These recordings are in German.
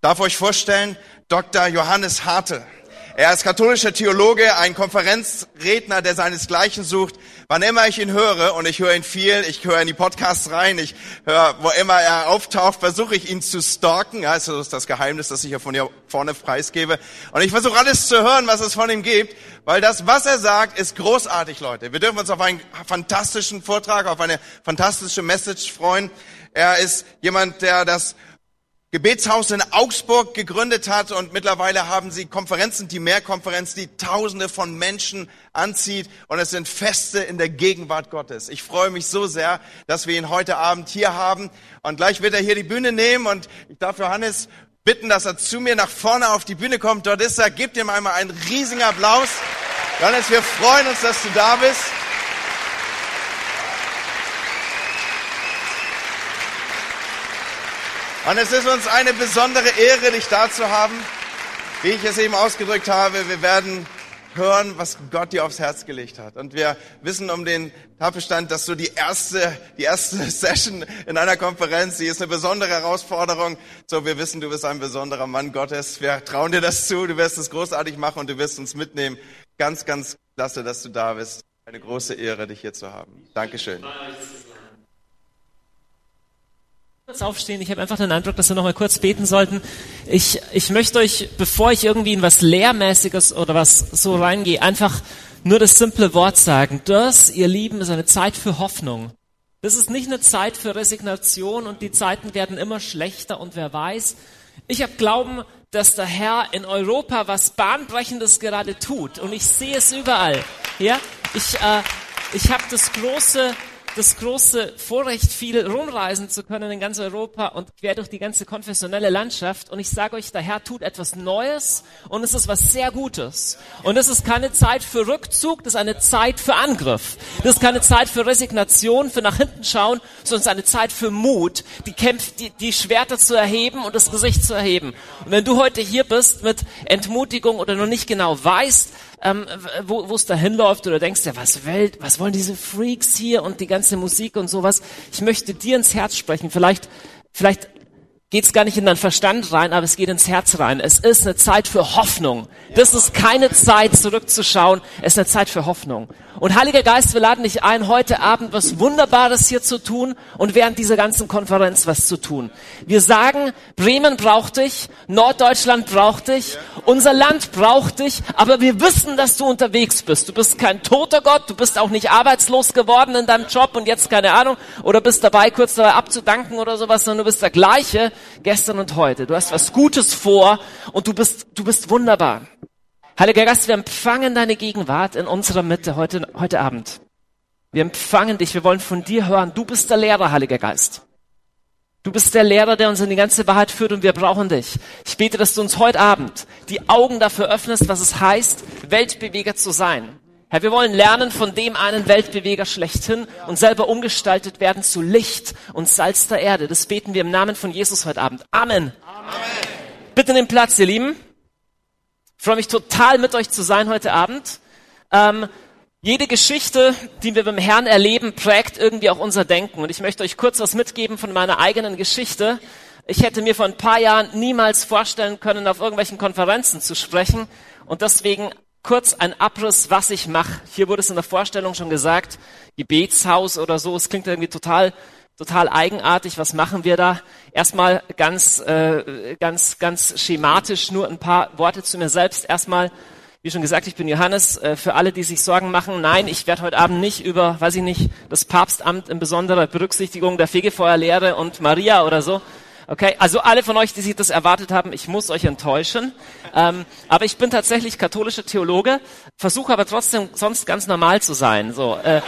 darf euch vorstellen, Dr. Johannes Harte. Er ist katholischer Theologe, ein Konferenzredner, der seinesgleichen sucht. Wann immer ich ihn höre, und ich höre ihn viel, ich höre in die Podcasts rein, ich höre, wo immer er auftaucht, versuche ich ihn zu stalken. Ja, das ist das Geheimnis, das ich hier von hier vorne preisgebe. Und ich versuche alles zu hören, was es von ihm gibt, weil das, was er sagt, ist großartig, Leute. Wir dürfen uns auf einen fantastischen Vortrag, auf eine fantastische Message freuen. Er ist jemand, der das Gebetshaus in Augsburg gegründet hat und mittlerweile haben sie Konferenzen, die Mehrkonferenz, die Tausende von Menschen anzieht und es sind Feste in der Gegenwart Gottes. Ich freue mich so sehr, dass wir ihn heute Abend hier haben und gleich wird er hier die Bühne nehmen und ich darf Johannes bitten, dass er zu mir nach vorne auf die Bühne kommt. Dort ist er. Gebt ihm einmal einen riesigen Applaus. Johannes, wir freuen uns, dass du da bist. Und es ist uns eine besondere Ehre, dich da zu haben. Wie ich es eben ausgedrückt habe, wir werden hören, was Gott dir aufs Herz gelegt hat. Und wir wissen um den Tatbestand, dass du die erste, die erste Session in einer Konferenz, die ist eine besondere Herausforderung. So, wir wissen, du bist ein besonderer Mann Gottes. Wir trauen dir das zu. Du wirst es großartig machen und du wirst uns mitnehmen. Ganz, ganz klasse, dass du da bist. Eine große Ehre, dich hier zu haben. Dankeschön kurz aufstehen. Ich habe einfach den Eindruck, dass wir noch mal kurz beten sollten. Ich, ich möchte euch, bevor ich irgendwie in was Lehrmäßiges oder was so reingehe, einfach nur das simple Wort sagen. Das, ihr Lieben, ist eine Zeit für Hoffnung. Das ist nicht eine Zeit für Resignation und die Zeiten werden immer schlechter und wer weiß. Ich habe Glauben, dass der Herr in Europa was Bahnbrechendes gerade tut und ich sehe es überall. Ja, ich, äh, ich habe das große das große Vorrecht, viel rumreisen zu können in ganz Europa und quer durch die ganze konfessionelle Landschaft. Und ich sage euch, der Herr tut etwas Neues und es ist was sehr Gutes. Und es ist keine Zeit für Rückzug, das ist eine Zeit für Angriff. Das ist keine Zeit für Resignation, für nach hinten schauen, sondern es ist eine Zeit für Mut, die, Kämpf, die, die Schwerter zu erheben und das Gesicht zu erheben. Und wenn du heute hier bist mit Entmutigung oder noch nicht genau weißt, ähm, wo es da hinläuft oder denkst, ja, was Welt, was wollen diese Freaks hier und die ganze Musik und sowas. Ich möchte dir ins Herz sprechen. Vielleicht, vielleicht geht es gar nicht in deinen Verstand rein, aber es geht ins Herz rein. Es ist eine Zeit für Hoffnung. Das ist keine Zeit zurückzuschauen, es ist eine Zeit für Hoffnung. Und Heiliger Geist, wir laden dich ein, heute Abend was Wunderbares hier zu tun und während dieser ganzen Konferenz was zu tun. Wir sagen, Bremen braucht dich, Norddeutschland braucht dich, unser Land braucht dich, aber wir wissen, dass du unterwegs bist. Du bist kein toter Gott, du bist auch nicht arbeitslos geworden in deinem Job und jetzt keine Ahnung, oder bist dabei, kurz dabei abzudanken oder sowas, sondern du bist der gleiche gestern und heute. Du hast was Gutes vor und du bist, du bist wunderbar. Heiliger Geist, wir empfangen deine Gegenwart in unserer Mitte heute, heute Abend. Wir empfangen dich, wir wollen von dir hören. Du bist der Lehrer, Heiliger Geist. Du bist der Lehrer, der uns in die ganze Wahrheit führt und wir brauchen dich. Ich bete, dass du uns heute Abend die Augen dafür öffnest, was es heißt, Weltbeweger zu sein. Herr, wir wollen lernen von dem einen Weltbeweger schlechthin und selber umgestaltet werden zu Licht und Salz der Erde. Das beten wir im Namen von Jesus heute Abend. Amen. Amen. Bitte nimm Platz, ihr Lieben. Ich freue mich total mit euch zu sein heute Abend. Ähm, jede Geschichte, die wir beim Herrn erleben, prägt irgendwie auch unser Denken. Und ich möchte euch kurz was mitgeben von meiner eigenen Geschichte. Ich hätte mir vor ein paar Jahren niemals vorstellen können, auf irgendwelchen Konferenzen zu sprechen. Und deswegen kurz ein Abriss, was ich mache. Hier wurde es in der Vorstellung schon gesagt, Gebetshaus oder so. Es klingt irgendwie total total eigenartig. Was machen wir da? Erstmal ganz, äh, ganz, ganz schematisch nur ein paar Worte zu mir selbst. Erstmal, wie schon gesagt, ich bin Johannes. Äh, für alle, die sich Sorgen machen, nein, ich werde heute Abend nicht über, weiß ich nicht, das Papstamt in besonderer Berücksichtigung der Fegefeuerlehre und Maria oder so. Okay, also alle von euch, die sich das erwartet haben, ich muss euch enttäuschen. Ähm, aber ich bin tatsächlich katholischer Theologe, versuche aber trotzdem sonst ganz normal zu sein. So. Äh,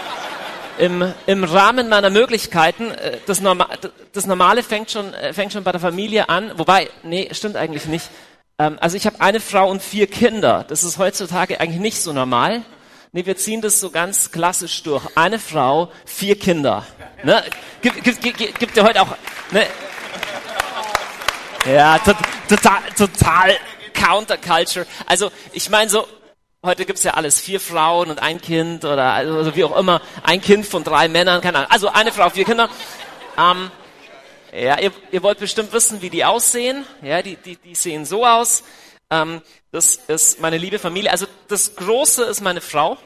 im, im Rahmen meiner Möglichkeiten. Äh, das, Norma das Normale fängt schon, äh, fängt schon bei der Familie an. Wobei, nee, stimmt eigentlich nicht. Ähm, also ich habe eine Frau und vier Kinder. Das ist heutzutage eigentlich nicht so normal. Nee, wir ziehen das so ganz klassisch durch. Eine Frau, vier Kinder. Ne? Gibt, gibt, gibt, gibt heute auch... Ne? Ja, total, total Counterculture. Also ich meine so, Heute gibt's ja alles, vier Frauen und ein Kind oder also wie auch immer, ein Kind von drei Männern, keine Ahnung. Also eine Frau, vier Kinder. Ähm, Ja, ihr, ihr wollt bestimmt wissen, wie die aussehen. Ja, die, die, die sehen so aus. Ähm, das ist meine liebe Familie. Also das Große ist meine Frau.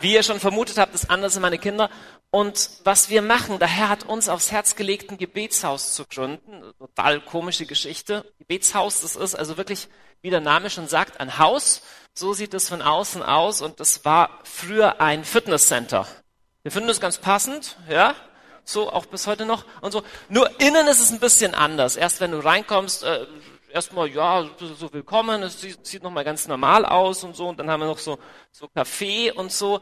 Wie ihr schon vermutet habt, das andere sind meine Kinder. Und was wir machen, der Herr hat uns aufs Herz gelegt, ein Gebetshaus zu gründen. Total komische Geschichte. Gebetshaus, das ist also wirklich, wie der Name schon sagt, ein Haus. So sieht es von außen aus. Und das war früher ein Fitnesscenter. Wir finden das ganz passend, ja so auch bis heute noch und so. Nur innen ist es ein bisschen anders. Erst wenn du reinkommst, äh, erstmal, ja, so willkommen, es sieht, nochmal ganz normal aus und so. Und dann haben wir noch so, so Kaffee und so.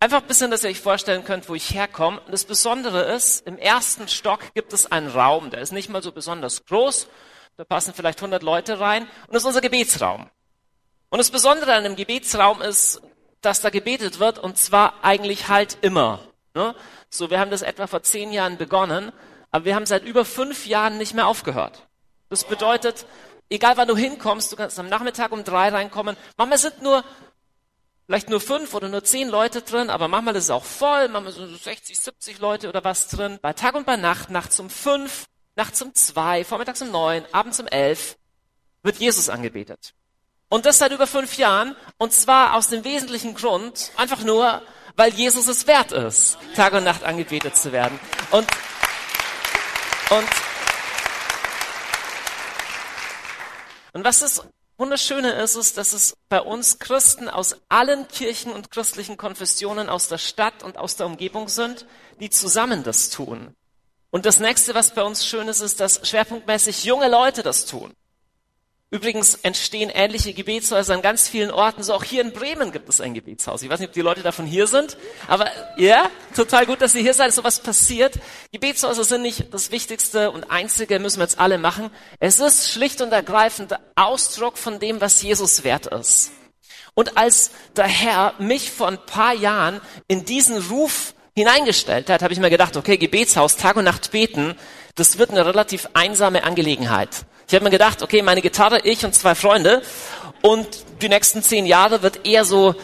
Einfach ein bisschen, dass ihr euch vorstellen könnt, wo ich herkomme. Und das Besondere ist, im ersten Stock gibt es einen Raum, der ist nicht mal so besonders groß. Da passen vielleicht 100 Leute rein. Und das ist unser Gebetsraum. Und das Besondere an dem Gebetsraum ist, dass da gebetet wird und zwar eigentlich halt immer. Ne? So, wir haben das etwa vor zehn Jahren begonnen, aber wir haben seit über fünf Jahren nicht mehr aufgehört. Das bedeutet, egal wann du hinkommst, du kannst am Nachmittag um drei reinkommen. Manchmal sind nur, vielleicht nur fünf oder nur zehn Leute drin, aber manchmal ist es auch voll, manchmal sind so 60, 70 Leute oder was drin. Bei Tag und bei Nacht, nachts um fünf, nachts um zwei, vormittags um neun, abends um elf, wird Jesus angebetet. Und das seit über fünf Jahren, und zwar aus dem wesentlichen Grund, einfach nur, weil Jesus es wert ist, Tag und Nacht angebetet zu werden. Und, und, und was das Wunderschöne ist, ist, dass es bei uns Christen aus allen Kirchen und christlichen Konfessionen aus der Stadt und aus der Umgebung sind, die zusammen das tun. Und das nächste, was bei uns schön ist, ist, dass schwerpunktmäßig junge Leute das tun. Übrigens entstehen ähnliche Gebetshäuser an ganz vielen Orten. So auch hier in Bremen gibt es ein Gebetshaus. Ich weiß nicht, ob die Leute davon hier sind, aber ja, total gut, dass ihr hier seid, so was passiert. Gebetshäuser sind nicht das Wichtigste und Einzige, müssen wir jetzt alle machen. Es ist schlicht und ergreifend Ausdruck von dem, was Jesus wert ist. Und als der Herr mich vor ein paar Jahren in diesen Ruf hineingestellt hat, habe ich mir gedacht, okay, Gebetshaus, Tag und Nacht beten, das wird eine relativ einsame Angelegenheit. Ich habe mir gedacht, okay, meine Gitarre, ich und zwei Freunde und die nächsten zehn Jahre wird eher so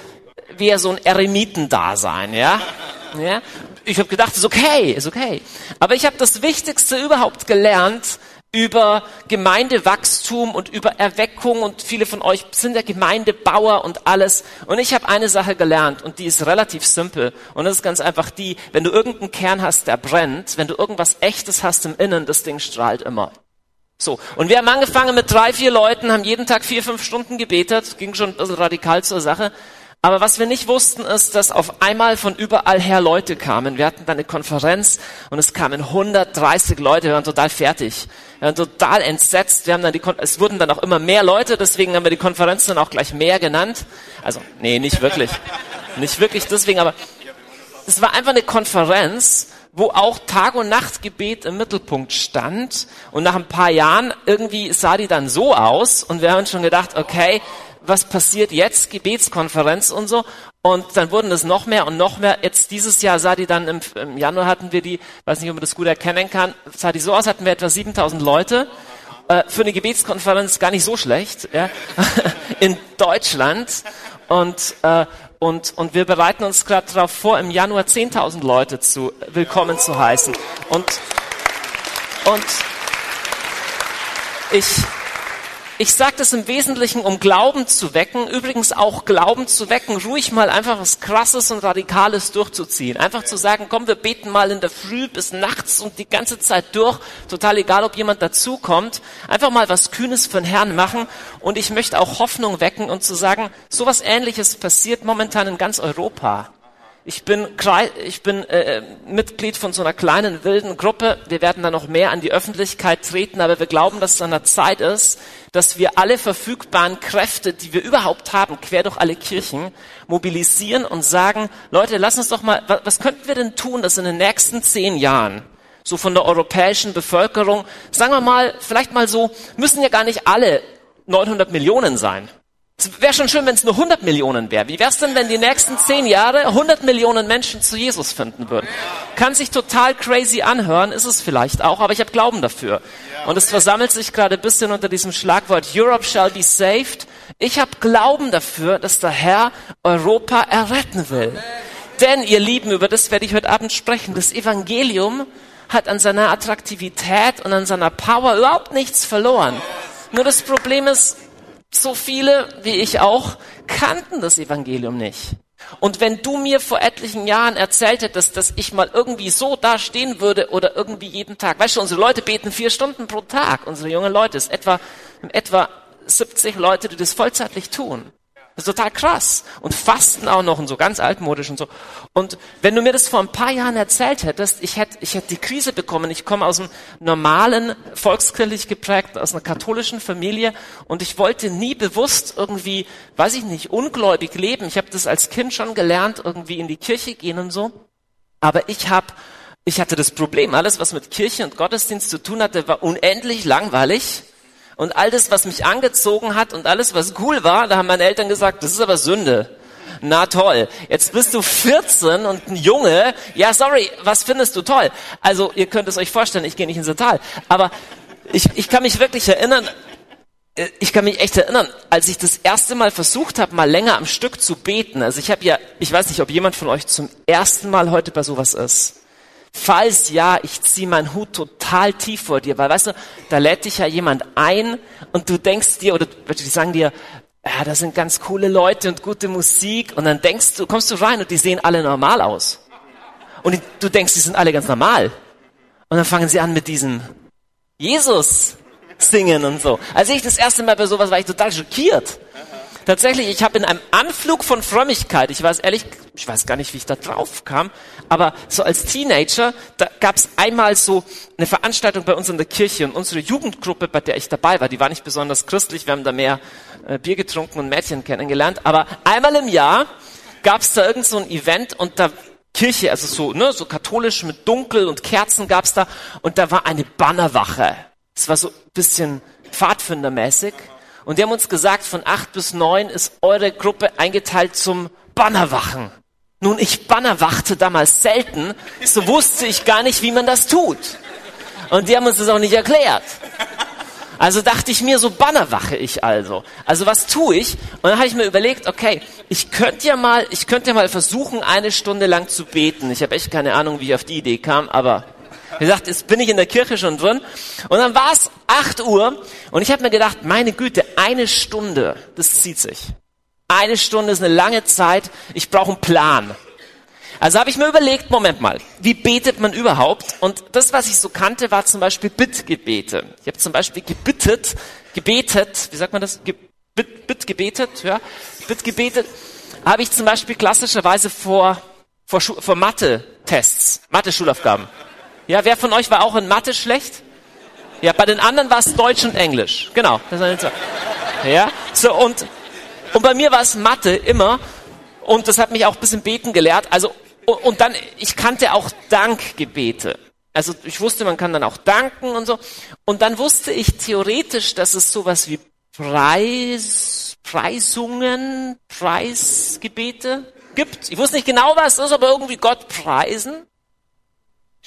wie er so ein Eremitendasein, ja? ja? Ich habe gedacht, ist okay, ist okay. Aber ich habe das Wichtigste überhaupt gelernt über Gemeindewachstum und über Erweckung und viele von euch sind ja Gemeindebauer und alles. Und ich habe eine Sache gelernt und die ist relativ simpel und das ist ganz einfach die, wenn du irgendeinen Kern hast, der brennt, wenn du irgendwas Echtes hast im Innen, das Ding strahlt immer. So. Und wir haben angefangen mit drei, vier Leuten, haben jeden Tag vier, fünf Stunden gebetet, ging schon ein bisschen radikal zur Sache. Aber was wir nicht wussten, ist, dass auf einmal von überall her Leute kamen. Wir hatten dann eine Konferenz und es kamen 130 Leute, wir waren total fertig. Wir waren total entsetzt. Wir haben dann die Kon es wurden dann auch immer mehr Leute, deswegen haben wir die Konferenz dann auch gleich mehr genannt. Also, nee, nicht wirklich. nicht wirklich deswegen, aber es war einfach eine Konferenz, wo auch Tag- und Nachtgebet im Mittelpunkt stand. Und nach ein paar Jahren irgendwie sah die dann so aus und wir haben schon gedacht, okay, was passiert jetzt? Gebetskonferenz und so. Und dann wurden es noch mehr und noch mehr. Jetzt dieses Jahr sah die dann im, im Januar hatten wir die, weiß nicht, ob man das gut erkennen kann, sah die so aus, hatten wir etwa 7000 Leute äh, für eine Gebetskonferenz gar nicht so schlecht ja, in Deutschland und äh, und, und wir bereiten uns gerade darauf vor, im Januar 10.000 Leute zu willkommen zu heißen. Und, und ich, ich sage das im Wesentlichen, um Glauben zu wecken. Übrigens auch Glauben zu wecken, ruhig mal einfach was Krasses und Radikales durchzuziehen. Einfach zu sagen, komm, wir beten mal in der Früh bis nachts und die ganze Zeit durch. Total egal, ob jemand dazukommt. Einfach mal was Kühnes für den Herrn machen. Und ich möchte auch Hoffnung wecken und zu sagen, sowas Ähnliches passiert momentan in ganz Europa. Ich bin, ich bin äh, Mitglied von so einer kleinen wilden Gruppe. Wir werden da noch mehr an die Öffentlichkeit treten, aber wir glauben, dass es an der Zeit ist, dass wir alle verfügbaren Kräfte, die wir überhaupt haben, quer durch alle Kirchen, mobilisieren und sagen, Leute, lass uns doch mal, was, was könnten wir denn tun, dass in den nächsten zehn Jahren so von der europäischen Bevölkerung, sagen wir mal, vielleicht mal so, müssen ja gar nicht alle 900 Millionen sein. Es wäre schon schön, wenn es nur 100 Millionen wäre. Wie wäre es denn, wenn die nächsten zehn Jahre 100 Millionen Menschen zu Jesus finden würden? Kann sich total crazy anhören, ist es vielleicht auch, aber ich habe Glauben dafür. Und es versammelt sich gerade ein bisschen unter diesem Schlagwort Europe shall be saved. Ich habe Glauben dafür, dass der Herr Europa erretten will. Denn, ihr Lieben, über das werde ich heute Abend sprechen, das Evangelium hat an seiner Attraktivität und an seiner Power überhaupt nichts verloren. Nur das Problem ist, so viele wie ich auch kannten das Evangelium nicht. Und wenn du mir vor etlichen Jahren erzählt hättest, dass ich mal irgendwie so da stehen würde oder irgendwie jeden Tag, weißt du, unsere Leute beten vier Stunden pro Tag, unsere jungen Leute, ist etwa, etwa 70 Leute, die das vollzeitlich tun. Das ist total krass. Und fasten auch noch und so ganz altmodisch und so. Und wenn du mir das vor ein paar Jahren erzählt hättest, ich hätte, ich hätte die Krise bekommen. Ich komme aus einem normalen, volkskirchlich geprägten, aus einer katholischen Familie und ich wollte nie bewusst irgendwie, weiß ich nicht, ungläubig leben. Ich habe das als Kind schon gelernt, irgendwie in die Kirche gehen und so. Aber ich habe ich hatte das Problem, alles was mit Kirche und Gottesdienst zu tun hatte, war unendlich langweilig und all das, was mich angezogen hat und alles, was cool war, da haben meine Eltern gesagt, das ist aber Sünde. Na toll, jetzt bist du 14 und ein Junge. Ja, sorry, was findest du toll? Also, ihr könnt es euch vorstellen, ich gehe nicht ins Detail. Aber ich, ich kann mich wirklich erinnern, äh, ich kann mich echt erinnern, als ich das erste Mal versucht habe, mal länger am Stück zu beten. Also ich habe ja, ich weiß nicht, ob jemand von euch zum ersten Mal heute bei sowas ist. Falls ja, ich ziehe meinen Hut total tief vor dir, weil weißt du, da lädt dich ja jemand ein und du denkst dir, oder die sagen dir, ja, das sind ganz coole Leute und gute Musik und dann denkst du, kommst du rein und die sehen alle normal aus. Und du denkst, die sind alle ganz normal. Und dann fangen sie an mit diesem Jesus singen und so. Als ich das erste Mal bei sowas war ich total schockiert. Tatsächlich, ich habe in einem Anflug von Frömmigkeit, ich weiß ehrlich, ich weiß gar nicht, wie ich da drauf kam, aber so als Teenager, da gab es einmal so eine Veranstaltung bei uns in der Kirche und unsere Jugendgruppe, bei der ich dabei war, die war nicht besonders christlich, wir haben da mehr äh, Bier getrunken und Mädchen kennengelernt, aber einmal im Jahr gab es da irgend so ein Event und da Kirche, also so, ne, so katholisch mit Dunkel und Kerzen gab's da und da war eine Bannerwache. Es war so ein bisschen Pfadfindermäßig. Und die haben uns gesagt, von acht bis neun ist eure Gruppe eingeteilt zum Bannerwachen. Nun, ich bannerwachte damals selten, so wusste ich gar nicht, wie man das tut. Und die haben uns das auch nicht erklärt. Also dachte ich mir, so bannerwache ich also. Also was tue ich? Und dann habe ich mir überlegt, okay, ich könnte ja mal, ich könnte ja mal versuchen, eine Stunde lang zu beten. Ich habe echt keine Ahnung, wie ich auf die Idee kam, aber wie gesagt, jetzt bin ich in der Kirche schon drin. Und dann war es 8 Uhr und ich habe mir gedacht, meine Güte, eine Stunde, das zieht sich. Eine Stunde ist eine lange Zeit, ich brauche einen Plan. Also habe ich mir überlegt, Moment mal, wie betet man überhaupt? Und das, was ich so kannte, war zum Beispiel Bittgebete. Ich habe zum Beispiel gebittet, gebetet, wie sagt man das? Ge Bitt, Bitt gebetet, ja, Bitt gebetet, habe ich zum Beispiel klassischerweise vor, vor, vor Mathe-Tests, Mathe-Schulaufgaben. Ja, wer von euch war auch in Mathe schlecht? Ja, bei den anderen war es Deutsch und Englisch. Genau. Ja, so und, und bei mir war es Mathe immer. Und das hat mich auch ein bisschen beten gelehrt. Also, und, dann, ich kannte auch Dankgebete. Also ich wusste, man kann dann auch danken und so. Und dann wusste ich theoretisch, dass es sowas wie Preis, Preisungen, Preisgebete gibt. Ich wusste nicht genau, was das ist, aber irgendwie Gott preisen.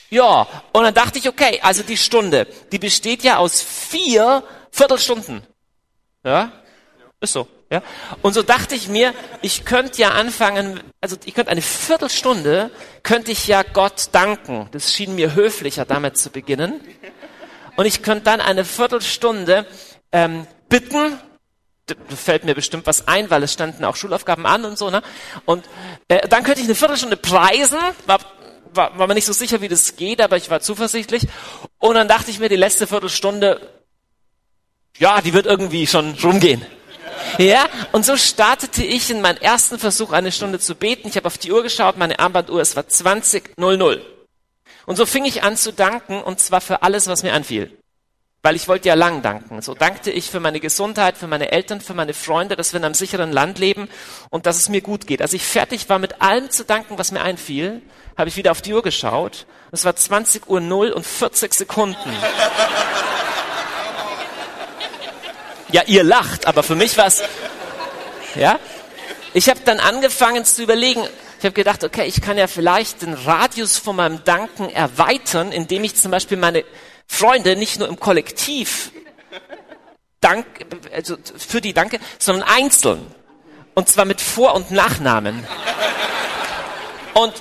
Ja, und dann dachte ich, okay, also die Stunde, die besteht ja aus vier Viertelstunden. Ja, ist so. Ja, und so dachte ich mir, ich könnte ja anfangen, also ich könnte eine Viertelstunde, könnte ich ja Gott danken. Das schien mir höflicher, damit zu beginnen. Und ich könnte dann eine Viertelstunde ähm, bitten, da fällt mir bestimmt was ein, weil es standen auch Schulaufgaben an und so, ne? Und äh, dann könnte ich eine Viertelstunde preisen, war war, war mir nicht so sicher, wie das geht, aber ich war zuversichtlich. Und dann dachte ich mir, die letzte Viertelstunde, ja, die wird irgendwie schon rumgehen. Ja, und so startete ich in meinen ersten Versuch, eine Stunde zu beten. Ich habe auf die Uhr geschaut, meine Armbanduhr, es war 20.00. Und so fing ich an zu danken, und zwar für alles, was mir anfiel. Weil ich wollte ja lang danken. So dankte ich für meine Gesundheit, für meine Eltern, für meine Freunde, dass wir in einem sicheren Land leben und dass es mir gut geht. Als ich fertig war mit allem zu danken, was mir einfiel, habe ich wieder auf die Uhr geschaut. Es war 20 Uhr 0 und 40 Sekunden. Ja, ihr lacht, aber für mich war es, ja. Ich habe dann angefangen zu überlegen, ich habe gedacht, okay, ich kann ja vielleicht den Radius von meinem Danken erweitern, indem ich zum Beispiel meine Freunde nicht nur im Kollektiv dank, also für die danke, sondern einzeln. Und zwar mit Vor- und Nachnamen. Und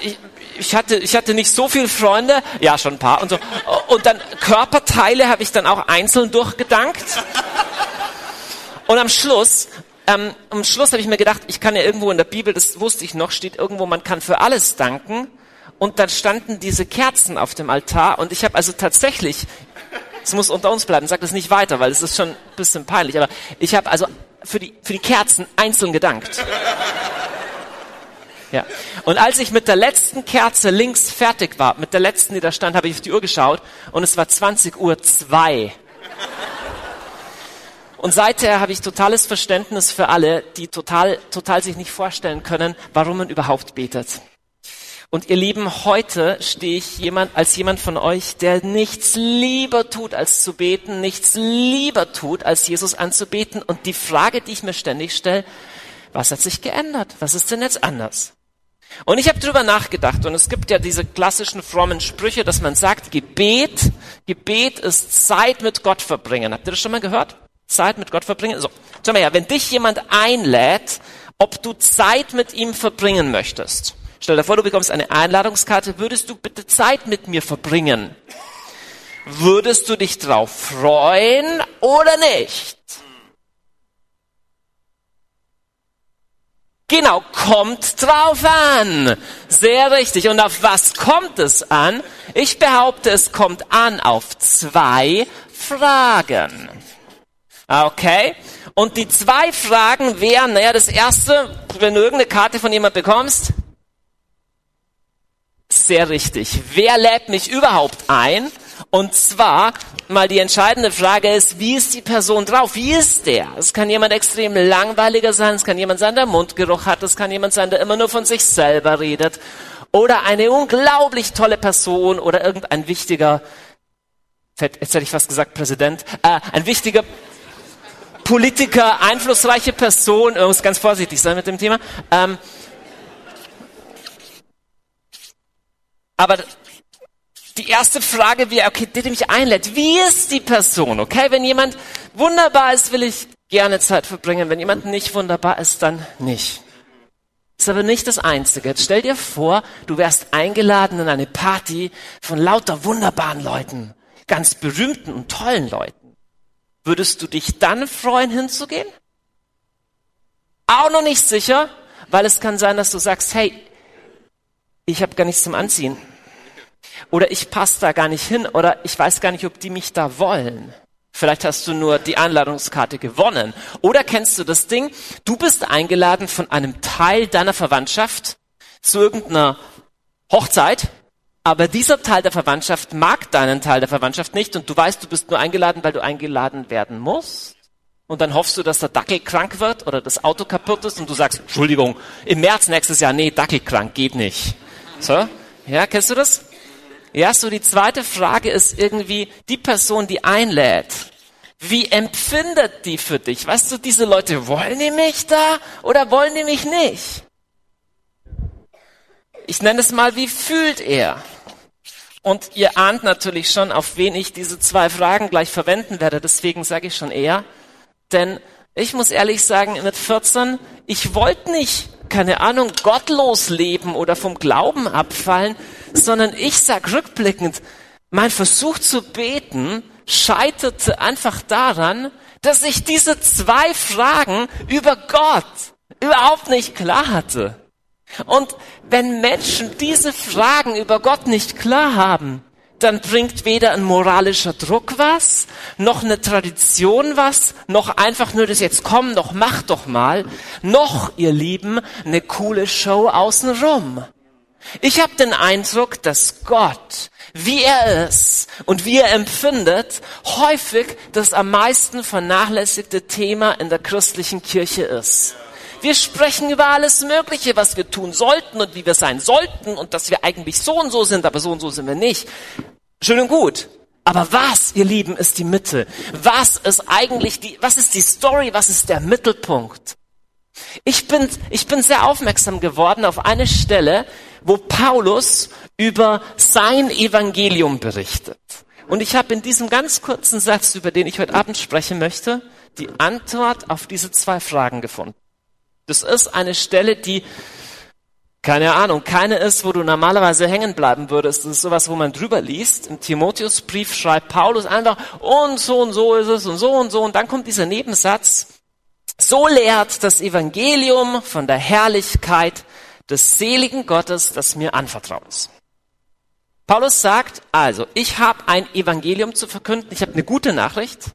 ich, ich hatte, ich hatte nicht so viele Freunde, ja schon ein paar und so. Und dann Körperteile habe ich dann auch einzeln durchgedankt. Und am Schluss, ähm, am Schluss habe ich mir gedacht, ich kann ja irgendwo in der Bibel, das wusste ich noch, steht irgendwo, man kann für alles danken. Und dann standen diese Kerzen auf dem Altar und ich habe also tatsächlich, es muss unter uns bleiben, sag das nicht weiter, weil es ist schon ein bisschen peinlich, aber ich habe also für die, für die Kerzen einzeln gedankt. Ja. Und als ich mit der letzten Kerze links fertig war, mit der letzten, die da stand, habe ich auf die Uhr geschaut und es war 20 Uhr zwei. Und seither habe ich totales Verständnis für alle, die total, total sich nicht vorstellen können, warum man überhaupt betet. Und ihr Lieben, heute stehe ich jemand, als jemand von euch, der nichts lieber tut, als zu beten, nichts lieber tut, als Jesus anzubeten. Und die Frage, die ich mir ständig stelle, was hat sich geändert? Was ist denn jetzt anders? Und ich habe drüber nachgedacht und es gibt ja diese klassischen frommen Sprüche, dass man sagt, Gebet, Gebet ist Zeit mit Gott verbringen. Habt ihr das schon mal gehört? Zeit mit Gott verbringen? So, schau mal her, wenn dich jemand einlädt, ob du Zeit mit ihm verbringen möchtest. Stell dir vor, du bekommst eine Einladungskarte, würdest du bitte Zeit mit mir verbringen? Würdest du dich drauf freuen oder nicht? Genau, kommt drauf an. Sehr richtig. Und auf was kommt es an? Ich behaupte, es kommt an auf zwei Fragen. Okay? Und die zwei Fragen wären, naja, das erste, wenn du irgendeine Karte von jemand bekommst, sehr richtig. Wer lädt mich überhaupt ein? Und zwar, mal die entscheidende Frage ist, wie ist die Person drauf? Wie ist der? Es kann jemand extrem langweiliger sein, es kann jemand sein, der Mundgeruch hat, es kann jemand sein, der immer nur von sich selber redet. Oder eine unglaublich tolle Person oder irgendein wichtiger, jetzt hätte ich fast gesagt Präsident, äh, ein wichtiger Politiker, einflussreiche Person, ich muss ganz vorsichtig sein mit dem Thema. Ähm, aber die erste Frage wäre, okay, der, der mich einlädt, wie ist die Person? Okay, wenn jemand wunderbar ist, will ich gerne Zeit verbringen. Wenn jemand nicht wunderbar ist, dann nicht. Das ist aber nicht das Einzige. Jetzt stell dir vor, du wärst eingeladen in eine Party von lauter wunderbaren Leuten, ganz berühmten und tollen Leuten. Würdest du dich dann freuen, hinzugehen? Auch noch nicht sicher, weil es kann sein, dass du sagst, hey, ich habe gar nichts zum Anziehen oder ich passe da gar nicht hin oder ich weiß gar nicht, ob die mich da wollen. Vielleicht hast du nur die Einladungskarte gewonnen. Oder kennst du das Ding? Du bist eingeladen von einem Teil deiner Verwandtschaft zu irgendeiner Hochzeit, aber dieser Teil der Verwandtschaft mag deinen Teil der Verwandtschaft nicht und du weißt, du bist nur eingeladen, weil du eingeladen werden musst. Und dann hoffst du, dass der Dackel krank wird oder das Auto kaputt ist und du sagst, Entschuldigung, im März nächstes Jahr, nee, Dackel krank, geht nicht. So? Ja, kennst du das? Ja, so die zweite Frage ist irgendwie die Person, die einlädt. Wie empfindet die für dich? Weißt du, diese Leute, wollen die mich da oder wollen die mich nicht? Ich nenne es mal, wie fühlt er? Und ihr ahnt natürlich schon, auf wen ich diese zwei Fragen gleich verwenden werde. Deswegen sage ich schon eher. Denn ich muss ehrlich sagen, mit 14, ich wollte nicht keine Ahnung, gottlos leben oder vom Glauben abfallen, sondern ich sag rückblickend, mein Versuch zu beten scheiterte einfach daran, dass ich diese zwei Fragen über Gott überhaupt nicht klar hatte. Und wenn Menschen diese Fragen über Gott nicht klar haben, dann bringt weder ein moralischer Druck was, noch eine Tradition was, noch einfach nur das jetzt komm, doch mach doch mal, noch, ihr Lieben, eine coole Show außenrum. Ich habe den Eindruck, dass Gott, wie er ist und wie er empfindet, häufig das am meisten vernachlässigte Thema in der christlichen Kirche ist. Wir sprechen über alles Mögliche, was wir tun sollten und wie wir sein sollten und dass wir eigentlich so und so sind, aber so und so sind wir nicht. Schön und gut. Aber was, ihr Lieben, ist die Mitte? Was ist eigentlich die, was ist die Story? Was ist der Mittelpunkt? Ich bin, ich bin sehr aufmerksam geworden auf eine Stelle, wo Paulus über sein Evangelium berichtet. Und ich habe in diesem ganz kurzen Satz, über den ich heute Abend sprechen möchte, die Antwort auf diese zwei Fragen gefunden. Das ist eine Stelle, die keine Ahnung, keine ist, wo du normalerweise hängen bleiben würdest. Das ist sowas, wo man drüber liest. Im Timotheusbrief schreibt Paulus einfach, und so und so ist es und so und so. Und dann kommt dieser Nebensatz. So lehrt das Evangelium von der Herrlichkeit des seligen Gottes, das mir anvertraut ist. Paulus sagt also, ich habe ein Evangelium zu verkünden, ich habe eine gute Nachricht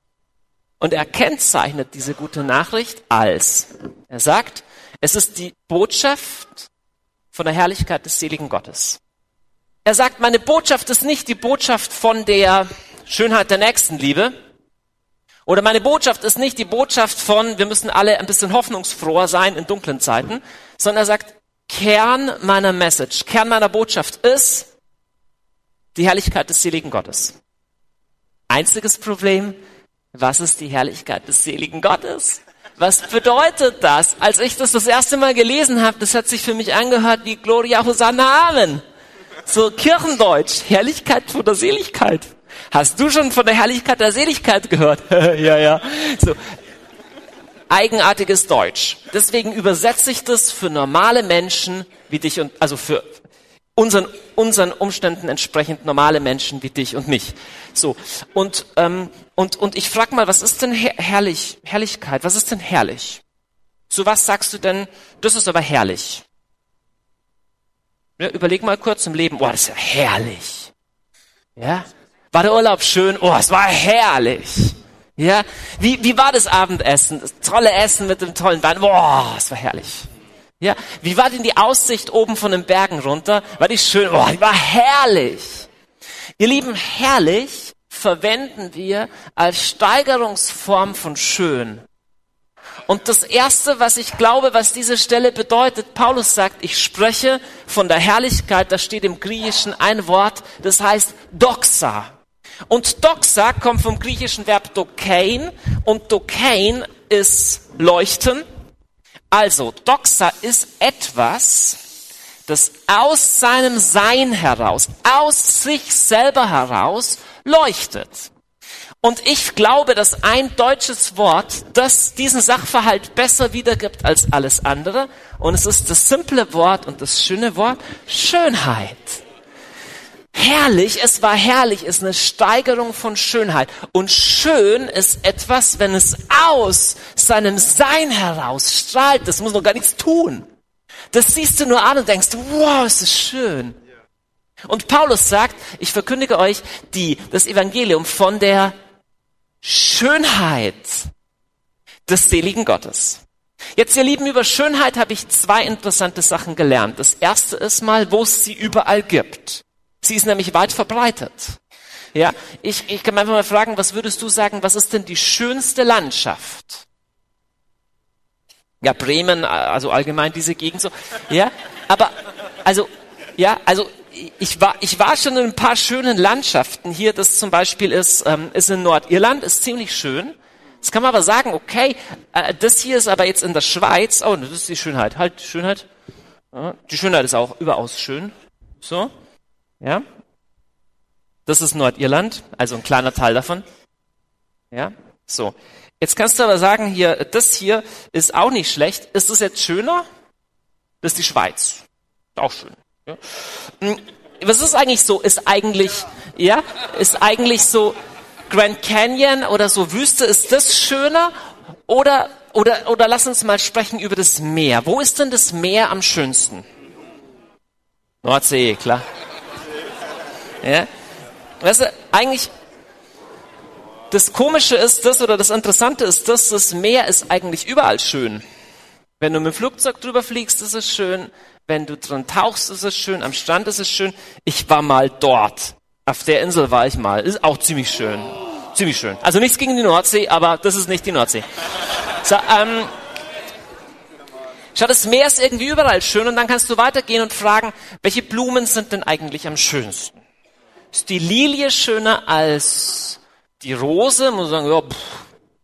und er kennzeichnet diese gute Nachricht als, er sagt, es ist die Botschaft von der Herrlichkeit des seligen Gottes. Er sagt, meine Botschaft ist nicht die Botschaft von der Schönheit der Nächstenliebe, oder meine Botschaft ist nicht die Botschaft von, wir müssen alle ein bisschen hoffnungsfroher sein in dunklen Zeiten, sondern er sagt, Kern meiner Message, Kern meiner Botschaft ist die Herrlichkeit des seligen Gottes. Einziges Problem, was ist die Herrlichkeit des seligen Gottes? Was bedeutet das? Als ich das das erste Mal gelesen habe, das hat sich für mich angehört wie Gloria Hosanna Amen. So Kirchendeutsch, Herrlichkeit vor der Seligkeit. Hast du schon von der Herrlichkeit der Seligkeit gehört? ja, ja. So. Eigenartiges Deutsch. Deswegen übersetze ich das für normale Menschen wie dich und, also für unseren, unseren Umständen entsprechend normale Menschen wie dich und mich. So. Und, ähm, und, und ich frage mal, was ist denn herrlich, Herrlichkeit? Was ist denn herrlich? So was sagst du denn, das ist aber herrlich. Ja, überleg mal kurz im Leben, oh, das ist ja herrlich. Ja? War der Urlaub schön? Oh, es war herrlich. Ja? Wie, wie war das Abendessen? Das tolle Essen mit dem tollen Wein. Boah, es war herrlich. Ja? Wie war denn die Aussicht oben von den Bergen runter? War die schön? Boah, die war herrlich. Ihr Lieben, herrlich verwenden wir als Steigerungsform von schön. Und das erste, was ich glaube, was diese Stelle bedeutet, Paulus sagt, ich spreche von der Herrlichkeit, da steht im Griechischen ein Wort, das heißt Doxa. Und Doxa kommt vom griechischen Verb dokein und dokein ist leuchten. Also, Doxa ist etwas, das aus seinem Sein heraus, aus sich selber heraus leuchtet. Und ich glaube, dass ein deutsches Wort das diesen Sachverhalt besser wiedergibt als alles andere. Und es ist das simple Wort und das schöne Wort Schönheit. Herrlich, es war herrlich, ist eine Steigerung von Schönheit. Und schön ist etwas, wenn es aus seinem Sein heraus strahlt. Das muss noch gar nichts tun. Das siehst du nur an und denkst, wow, ist das schön. Und Paulus sagt, ich verkündige euch die, das Evangelium von der Schönheit des seligen Gottes. Jetzt, ihr Lieben, über Schönheit habe ich zwei interessante Sachen gelernt. Das erste ist mal, wo es sie überall gibt. Sie ist nämlich weit verbreitet. Ja, ich, ich kann einfach mal fragen, was würdest du sagen, was ist denn die schönste Landschaft? Ja, Bremen, also allgemein diese Gegend so. Ja, aber, also, ja, also ich war, ich war schon in ein paar schönen Landschaften. Hier, das zum Beispiel ist, ähm, ist in Nordirland, ist ziemlich schön. Jetzt kann man aber sagen, okay, äh, das hier ist aber jetzt in der Schweiz. Oh, das ist die Schönheit. Halt, die Schönheit. Ja, die Schönheit ist auch überaus schön. So, ja. Das ist Nordirland, also ein kleiner Teil davon. Ja, so. Jetzt kannst du aber sagen, hier, das hier ist auch nicht schlecht. Ist das jetzt schöner? Das ist die Schweiz. Auch schön. Ja. Hm, was ist eigentlich so? Ist eigentlich, ja, ist eigentlich so Grand Canyon oder so Wüste, ist das schöner? Oder, oder, oder lass uns mal sprechen über das Meer. Wo ist denn das Meer am schönsten? Nordsee, klar. Ja? Weißt du, eigentlich, das Komische ist das, oder das Interessante ist das, das Meer ist eigentlich überall schön. Wenn du mit dem Flugzeug drüber fliegst, ist es schön. Wenn du drin tauchst, ist es schön. Am Strand ist es schön. Ich war mal dort. Auf der Insel war ich mal. Ist auch ziemlich schön. Ziemlich schön. Also nichts gegen die Nordsee, aber das ist nicht die Nordsee. So, ähm, Schau, das Meer ist irgendwie überall schön und dann kannst du weitergehen und fragen, welche Blumen sind denn eigentlich am schönsten? Ist die Lilie schöner als die Rose? Muss sagen, ja, pff,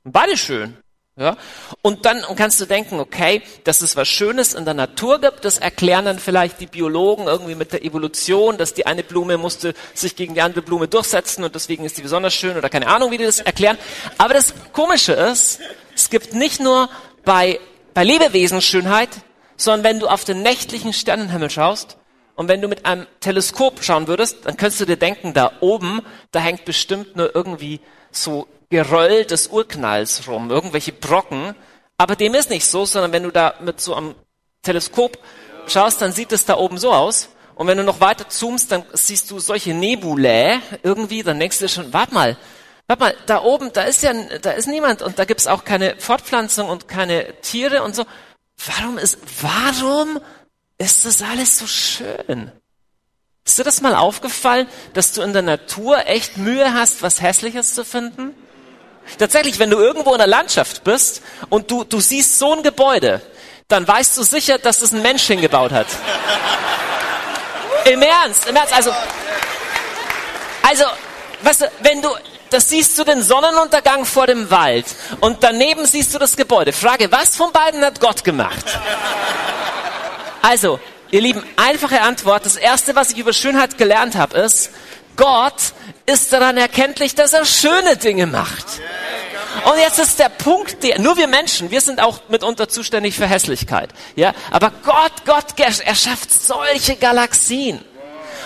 beide schön. Ja? Und dann kannst du denken, okay, dass es was Schönes in der Natur gibt, das erklären dann vielleicht die Biologen irgendwie mit der Evolution, dass die eine Blume musste sich gegen die andere Blume durchsetzen und deswegen ist die besonders schön oder keine Ahnung, wie die das erklären. Aber das Komische ist, es gibt nicht nur bei, bei Lebewesen Schönheit, sondern wenn du auf den nächtlichen Sternenhimmel schaust und wenn du mit einem Teleskop schauen würdest, dann könntest du dir denken, da oben, da hängt bestimmt nur irgendwie so Geröll des Urknalls rum, irgendwelche Brocken. Aber dem ist nicht so, sondern wenn du da mit so einem Teleskop schaust, dann sieht es da oben so aus. Und wenn du noch weiter zoomst, dann siehst du solche Nebulae irgendwie, dann denkst du dir schon, warte mal, warte mal, da oben, da ist ja, da ist niemand und da gibt's auch keine Fortpflanzung und keine Tiere und so. Warum ist, warum ist das alles so schön? Ist dir das mal aufgefallen, dass du in der Natur echt Mühe hast, was Hässliches zu finden? Tatsächlich, wenn du irgendwo in der Landschaft bist und du, du siehst so ein Gebäude, dann weißt du sicher, dass das ein Mensch hingebaut hat. Im Ernst, im Ernst, also, also, weißt du, wenn du, das siehst du den Sonnenuntergang vor dem Wald und daneben siehst du das Gebäude. Frage, was von beiden hat Gott gemacht? Also, ihr Lieben, einfache Antwort. Das erste, was ich über Schönheit gelernt habe, ist, Gott ist daran erkenntlich, dass er schöne Dinge macht. Und jetzt ist der Punkt, der, nur wir Menschen, wir sind auch mitunter zuständig für Hässlichkeit. Ja, aber Gott, Gott, er schafft solche Galaxien.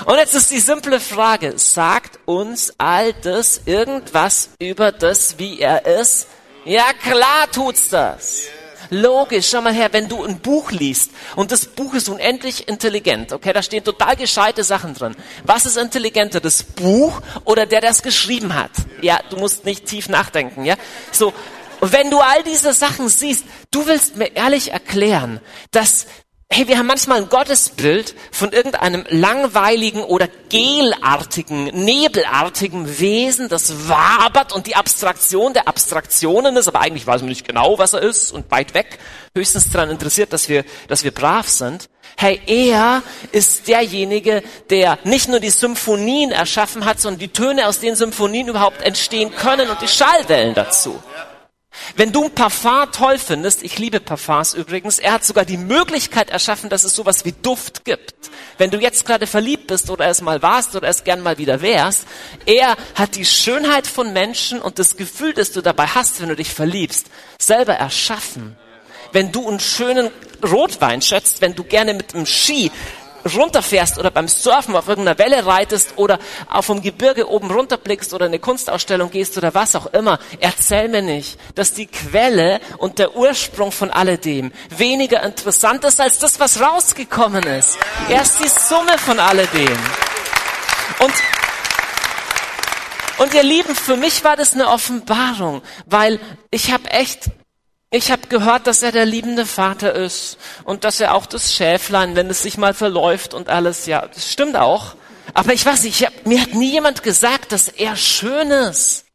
Und jetzt ist die simple Frage, sagt uns all das irgendwas über das, wie er ist? Ja, klar tut's das. Logisch, schau mal her, wenn du ein Buch liest und das Buch ist unendlich intelligent, okay, da stehen total gescheite Sachen drin. Was ist intelligenter, das Buch oder der, der es geschrieben hat? Ja, du musst nicht tief nachdenken, ja. So, wenn du all diese Sachen siehst, du willst mir ehrlich erklären, dass Hey, wir haben manchmal ein Gottesbild von irgendeinem langweiligen oder gelartigen, nebelartigen Wesen, das wabert und die Abstraktion der Abstraktionen ist, aber eigentlich weiß man nicht genau, was er ist und weit weg, höchstens daran interessiert, dass wir, dass wir brav sind. Hey, er ist derjenige, der nicht nur die Symphonien erschaffen hat, sondern die Töne, aus denen Symphonien überhaupt entstehen können und die Schallwellen dazu. Wenn du ein Parfum toll findest, ich liebe Parfums übrigens, er hat sogar die Möglichkeit erschaffen, dass es sowas wie Duft gibt. Wenn du jetzt gerade verliebt bist oder es mal warst oder es gern mal wieder wärst, er hat die Schönheit von Menschen und das Gefühl, das du dabei hast, wenn du dich verliebst, selber erschaffen. Wenn du einen schönen Rotwein schätzt, wenn du gerne mit einem Ski runterfährst oder beim Surfen auf irgendeiner Welle reitest oder auf dem Gebirge oben runterblickst oder eine Kunstausstellung gehst oder was auch immer, erzähl mir nicht, dass die Quelle und der Ursprung von alledem weniger interessant ist als das, was rausgekommen ist. Er ist die Summe von alledem. Und und ihr Lieben, für mich war das eine Offenbarung, weil ich habe echt ich habe gehört, dass er der liebende Vater ist und dass er auch das Schäflein, wenn es sich mal verläuft und alles, ja, das stimmt auch. Aber ich weiß nicht, ich hab, mir hat nie jemand gesagt, dass er schön ist.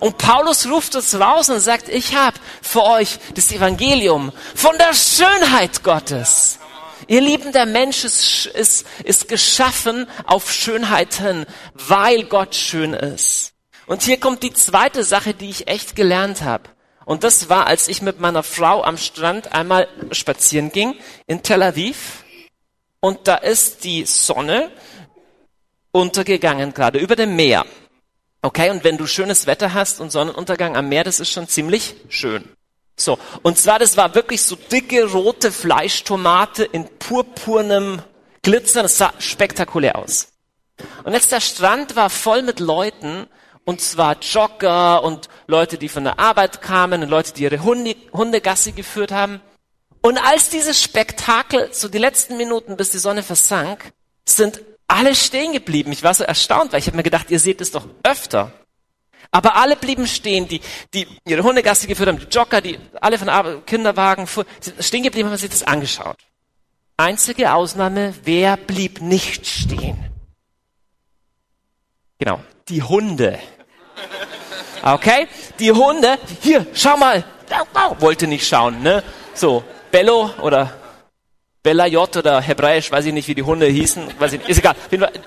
Und Paulus ruft es raus und sagt, ich habe für euch das Evangelium von der Schönheit Gottes. Ihr Lieben, der Mensch ist, ist, ist geschaffen auf Schönheit hin, weil Gott schön ist. Und hier kommt die zweite Sache, die ich echt gelernt habe. Und das war, als ich mit meiner Frau am Strand einmal spazieren ging in Tel Aviv. Und da ist die Sonne untergegangen, gerade über dem Meer. Okay, und wenn du schönes Wetter hast und Sonnenuntergang am Meer, das ist schon ziemlich schön. So, und zwar, das war wirklich so dicke rote Fleischtomate in purpurnem Glitzer, das sah spektakulär aus. Und jetzt der Strand war voll mit Leuten, und zwar Jogger und Leute, die von der Arbeit kamen und Leute, die ihre Hunde, Hundegasse geführt haben. Und als dieses Spektakel, so die letzten Minuten, bis die Sonne versank, sind alle stehen geblieben. Ich war so erstaunt, weil ich habe mir gedacht, ihr seht es doch öfter. Aber alle blieben stehen, die, die ihre Hundegasse geführt haben, die Jogger, die alle von Arbeit, Kinderwagen sind stehen geblieben, haben sich das angeschaut. Einzige Ausnahme, wer blieb nicht stehen? Genau, die Hunde. Okay? Die Hunde, hier, schau mal. Wollte nicht schauen, ne? So, Bello oder Bella J oder Hebräisch, weiß ich nicht, wie die Hunde hießen, weiß ich nicht, ist egal.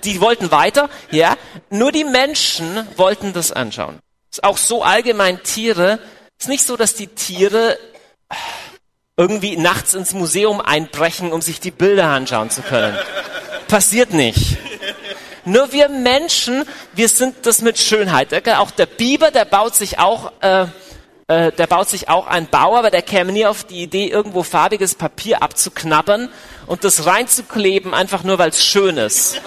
Die wollten weiter, ja. Nur die Menschen wollten das anschauen. Ist auch so allgemein Tiere. Ist nicht so, dass die Tiere irgendwie nachts ins Museum einbrechen, um sich die Bilder anschauen zu können. Passiert nicht. Nur wir Menschen, wir sind das mit Schönheit. Auch der Biber, der baut sich auch äh, äh, der baut sich auch ein Bau, aber der käme nie auf die Idee, irgendwo farbiges Papier abzuknabbern und das reinzukleben, einfach nur weil es schön ist.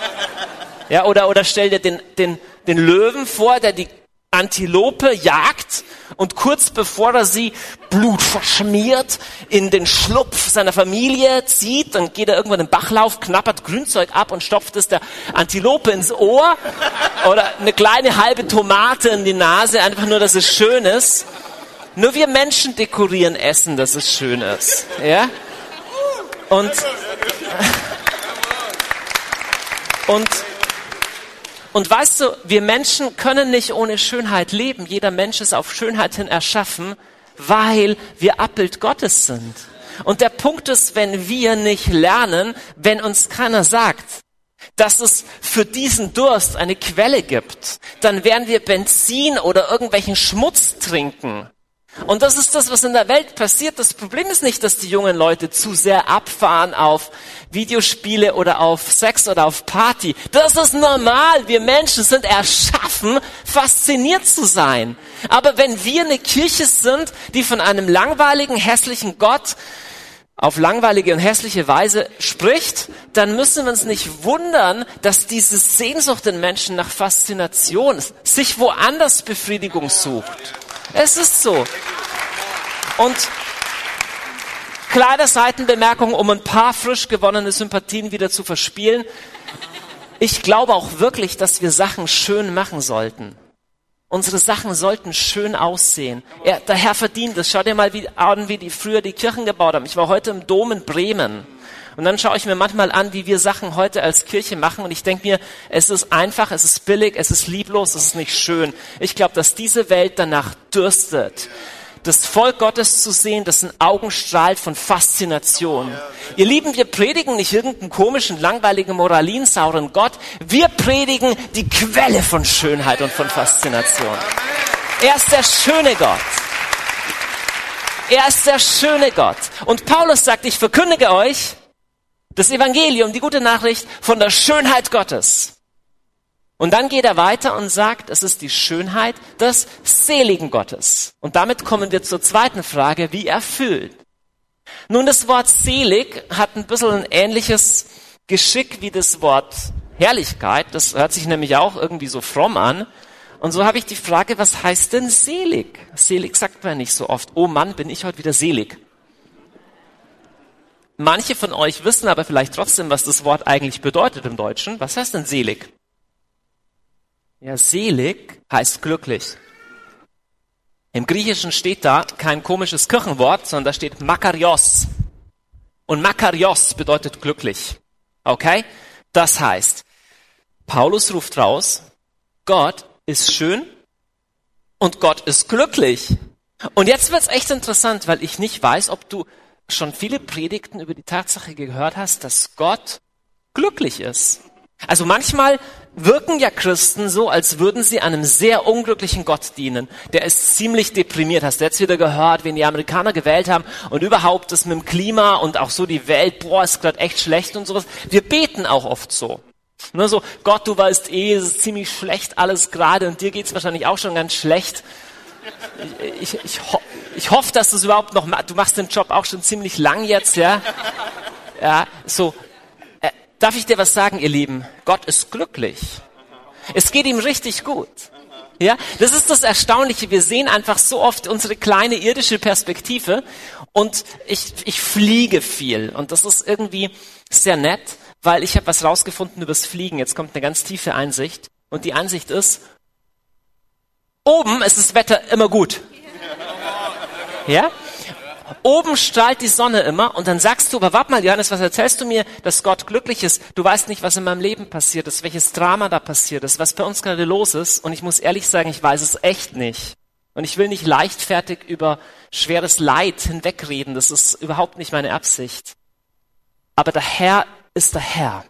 Ja, oder, oder stell dir den, den, den Löwen vor, der die Antilope jagt und kurz bevor er sie blutverschmiert in den Schlupf seiner Familie zieht, dann geht er irgendwann den Bachlauf, knappert Grünzeug ab und stopft es der Antilope ins Ohr oder eine kleine halbe Tomate in die Nase, einfach nur, dass es schön ist. Nur wir Menschen dekorieren Essen, dass es schön ist. Ja? Und, und und weißt du, wir Menschen können nicht ohne Schönheit leben. Jeder Mensch ist auf Schönheit hin erschaffen, weil wir Abbild Gottes sind. Und der Punkt ist, wenn wir nicht lernen, wenn uns keiner sagt, dass es für diesen Durst eine Quelle gibt, dann werden wir Benzin oder irgendwelchen Schmutz trinken. Und das ist das, was in der Welt passiert. Das Problem ist nicht, dass die jungen Leute zu sehr abfahren auf Videospiele oder auf Sex oder auf Party. Das ist normal. Wir Menschen sind erschaffen, fasziniert zu sein. Aber wenn wir eine Kirche sind, die von einem langweiligen, hässlichen Gott auf langweilige und hässliche Weise spricht, dann müssen wir uns nicht wundern, dass diese Sehnsucht in Menschen nach Faszination sich woanders Befriedigung sucht. Es ist so. Und kleine Seitenbemerkung, um ein paar frisch gewonnene Sympathien wieder zu verspielen. Ich glaube auch wirklich, dass wir Sachen schön machen sollten. Unsere Sachen sollten schön aussehen. Er, der Herr verdient es. Schau dir mal an, wie die früher die Kirchen gebaut haben. Ich war heute im Dom in Bremen. Und dann schaue ich mir manchmal an, wie wir Sachen heute als Kirche machen. Und ich denke mir, es ist einfach, es ist billig, es ist lieblos, es ist nicht schön. Ich glaube, dass diese Welt danach dürstet. Das Volk Gottes zu sehen, das in Augen strahlt von Faszination. Ihr Lieben, wir predigen nicht irgendeinen komischen, langweiligen, moralinsauren Gott. Wir predigen die Quelle von Schönheit und von Faszination. Er ist der schöne Gott. Er ist der schöne Gott. Und Paulus sagt, ich verkündige euch, das Evangelium, die gute Nachricht von der Schönheit Gottes. Und dann geht er weiter und sagt, es ist die Schönheit des seligen Gottes. Und damit kommen wir zur zweiten Frage, wie erfüllt. Nun, das Wort selig hat ein bisschen ein ähnliches Geschick wie das Wort Herrlichkeit. Das hört sich nämlich auch irgendwie so fromm an. Und so habe ich die Frage, was heißt denn selig? Selig sagt man nicht so oft. Oh Mann, bin ich heute wieder selig. Manche von euch wissen aber vielleicht trotzdem, was das Wort eigentlich bedeutet im Deutschen. Was heißt denn selig? Ja, selig heißt glücklich. Im Griechischen steht da kein komisches Kirchenwort, sondern da steht Makarios. Und Makarios bedeutet glücklich. Okay? Das heißt, Paulus ruft raus, Gott ist schön und Gott ist glücklich. Und jetzt wird's echt interessant, weil ich nicht weiß, ob du schon viele Predigten über die Tatsache gehört hast, dass Gott glücklich ist. Also manchmal wirken ja Christen so, als würden sie einem sehr unglücklichen Gott dienen. Der ist ziemlich deprimiert. Hast du jetzt wieder gehört, wen die Amerikaner gewählt haben und überhaupt das mit dem Klima und auch so die Welt, boah, ist gerade echt schlecht und sowas. Wir beten auch oft so. Nur so, Gott, du weißt eh, es ist ziemlich schlecht alles gerade und dir geht's wahrscheinlich auch schon ganz schlecht. Ich, ich, ich, ich hoffe, dass du es überhaupt noch machst. Du machst den Job auch schon ziemlich lang jetzt, ja. Ja, so. Äh, darf ich dir was sagen, ihr Lieben? Gott ist glücklich. Es geht ihm richtig gut. Ja, das ist das Erstaunliche. Wir sehen einfach so oft unsere kleine irdische Perspektive und ich, ich fliege viel und das ist irgendwie sehr nett, weil ich habe was rausgefunden übers Fliegen. Jetzt kommt eine ganz tiefe Einsicht und die Einsicht ist, oben ist das Wetter immer gut. Ja? Oben strahlt die Sonne immer und dann sagst du, aber warte mal, Johannes, was erzählst du mir, dass Gott glücklich ist? Du weißt nicht, was in meinem Leben passiert ist, welches Drama da passiert ist, was bei uns gerade los ist. Und ich muss ehrlich sagen, ich weiß es echt nicht. Und ich will nicht leichtfertig über schweres Leid hinwegreden. Das ist überhaupt nicht meine Absicht. Aber der Herr ist der Herr.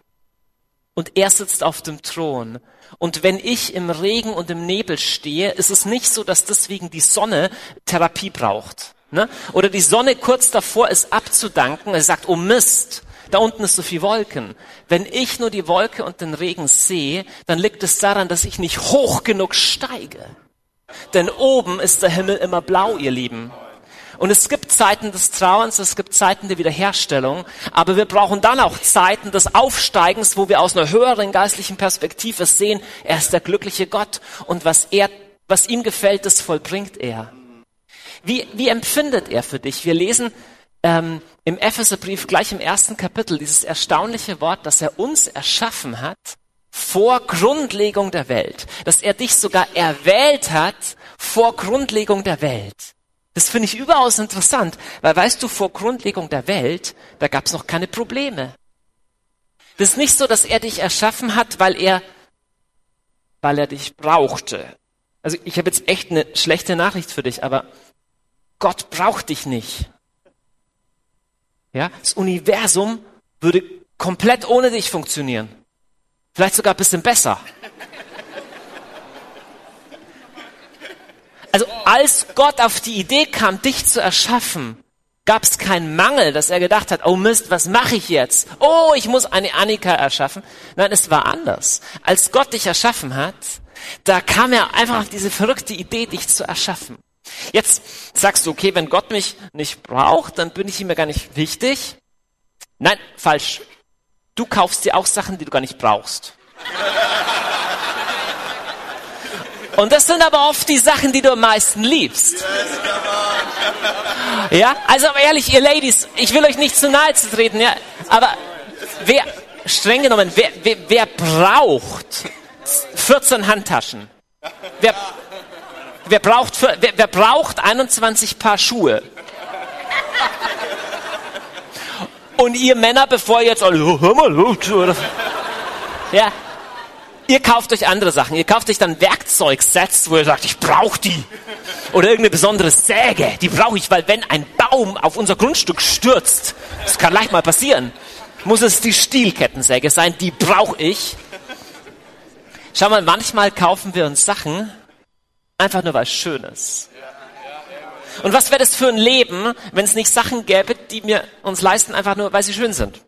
Und er sitzt auf dem Thron. Und wenn ich im Regen und im Nebel stehe, ist es nicht so, dass deswegen die Sonne Therapie braucht. Ne? Oder die Sonne kurz davor ist abzudanken, er sagt, oh Mist, da unten ist so viel Wolken. Wenn ich nur die Wolke und den Regen sehe, dann liegt es daran, dass ich nicht hoch genug steige. Denn oben ist der Himmel immer blau, ihr Lieben. Und es gibt Zeiten des Trauerns, es gibt Zeiten der Wiederherstellung, aber wir brauchen dann auch Zeiten des Aufsteigens, wo wir aus einer höheren geistlichen Perspektive sehen, er ist der glückliche Gott und was er, was ihm gefällt, das vollbringt er. Wie, wie empfindet er für dich? Wir lesen ähm, im Epheserbrief gleich im ersten Kapitel dieses erstaunliche Wort, dass er uns erschaffen hat vor Grundlegung der Welt, dass er dich sogar erwählt hat vor Grundlegung der Welt. Das finde ich überaus interessant, weil weißt du, vor Grundlegung der Welt, da gab es noch keine Probleme. Das ist nicht so, dass er dich erschaffen hat, weil er, weil er dich brauchte. Also ich habe jetzt echt eine schlechte Nachricht für dich, aber Gott braucht dich nicht. Ja, das Universum würde komplett ohne dich funktionieren. Vielleicht sogar ein bisschen besser. Also als Gott auf die Idee kam, dich zu erschaffen, gab es keinen Mangel, dass er gedacht hat, oh Mist, was mache ich jetzt? Oh, ich muss eine Annika erschaffen. Nein, es war anders. Als Gott dich erschaffen hat, da kam er einfach auf diese verrückte Idee, dich zu erschaffen. Jetzt sagst du, okay, wenn Gott mich nicht braucht, dann bin ich ihm ja gar nicht wichtig. Nein, falsch. Du kaufst dir auch Sachen, die du gar nicht brauchst. Und das sind aber oft die Sachen, die du am meisten liebst. Ja, also ehrlich, ihr Ladies, ich will euch nicht zu nahe zu treten, ja, aber wer, streng genommen, wer, wer, wer braucht 14 Handtaschen? Wer, wer, braucht, wer, wer braucht 21 Paar Schuhe? Und ihr Männer, bevor ihr jetzt alle, oh, hör mal, ja, Ihr kauft euch andere Sachen. Ihr kauft euch dann Werkzeugsets, wo ihr sagt, ich brauche die. Oder irgendeine besondere Säge, die brauche ich, weil wenn ein Baum auf unser Grundstück stürzt, das kann leicht mal passieren, muss es die Stielkettensäge sein, die brauche ich. Schau mal, manchmal kaufen wir uns Sachen einfach nur, weil es schön ist. Und was wäre das für ein Leben, wenn es nicht Sachen gäbe, die wir uns leisten, einfach nur, weil sie schön sind?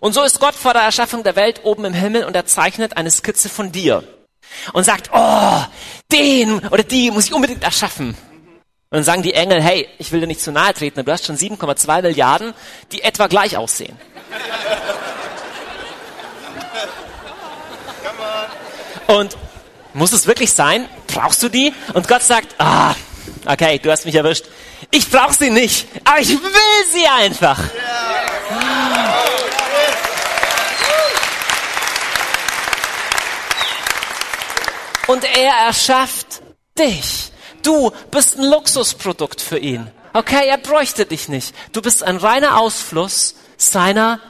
Und so ist Gott vor der Erschaffung der Welt oben im Himmel und er zeichnet eine Skizze von dir und sagt, oh, den oder die muss ich unbedingt erschaffen. Und dann sagen die Engel, hey, ich will dir nicht zu nahe treten, aber du hast schon 7,2 Milliarden, die etwa gleich aussehen. Und muss es wirklich sein? Brauchst du die? Und Gott sagt, ah, okay, du hast mich erwischt. Ich brauche sie nicht, aber ich will sie einfach. Und er erschafft dich. Du bist ein Luxusprodukt für ihn. Okay, er bräuchte dich nicht. Du bist ein reiner Ausfluss seiner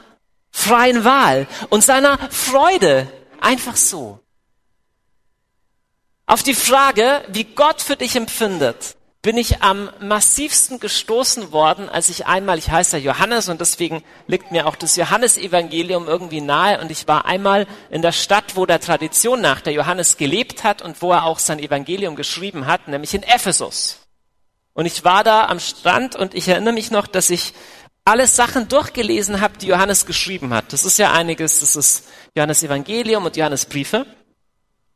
freien Wahl und seiner Freude. Einfach so. Auf die Frage, wie Gott für dich empfindet, bin ich am massivsten gestoßen worden, als ich einmal, ich heiße Johannes und deswegen liegt mir auch das Johannesevangelium irgendwie nahe und ich war einmal in der Stadt, wo der Tradition nach der Johannes gelebt hat und wo er auch sein Evangelium geschrieben hat, nämlich in Ephesus. Und ich war da am Strand und ich erinnere mich noch, dass ich alle Sachen durchgelesen habe, die Johannes geschrieben hat. Das ist ja einiges, das ist Johannes Evangelium und Johannes Briefe.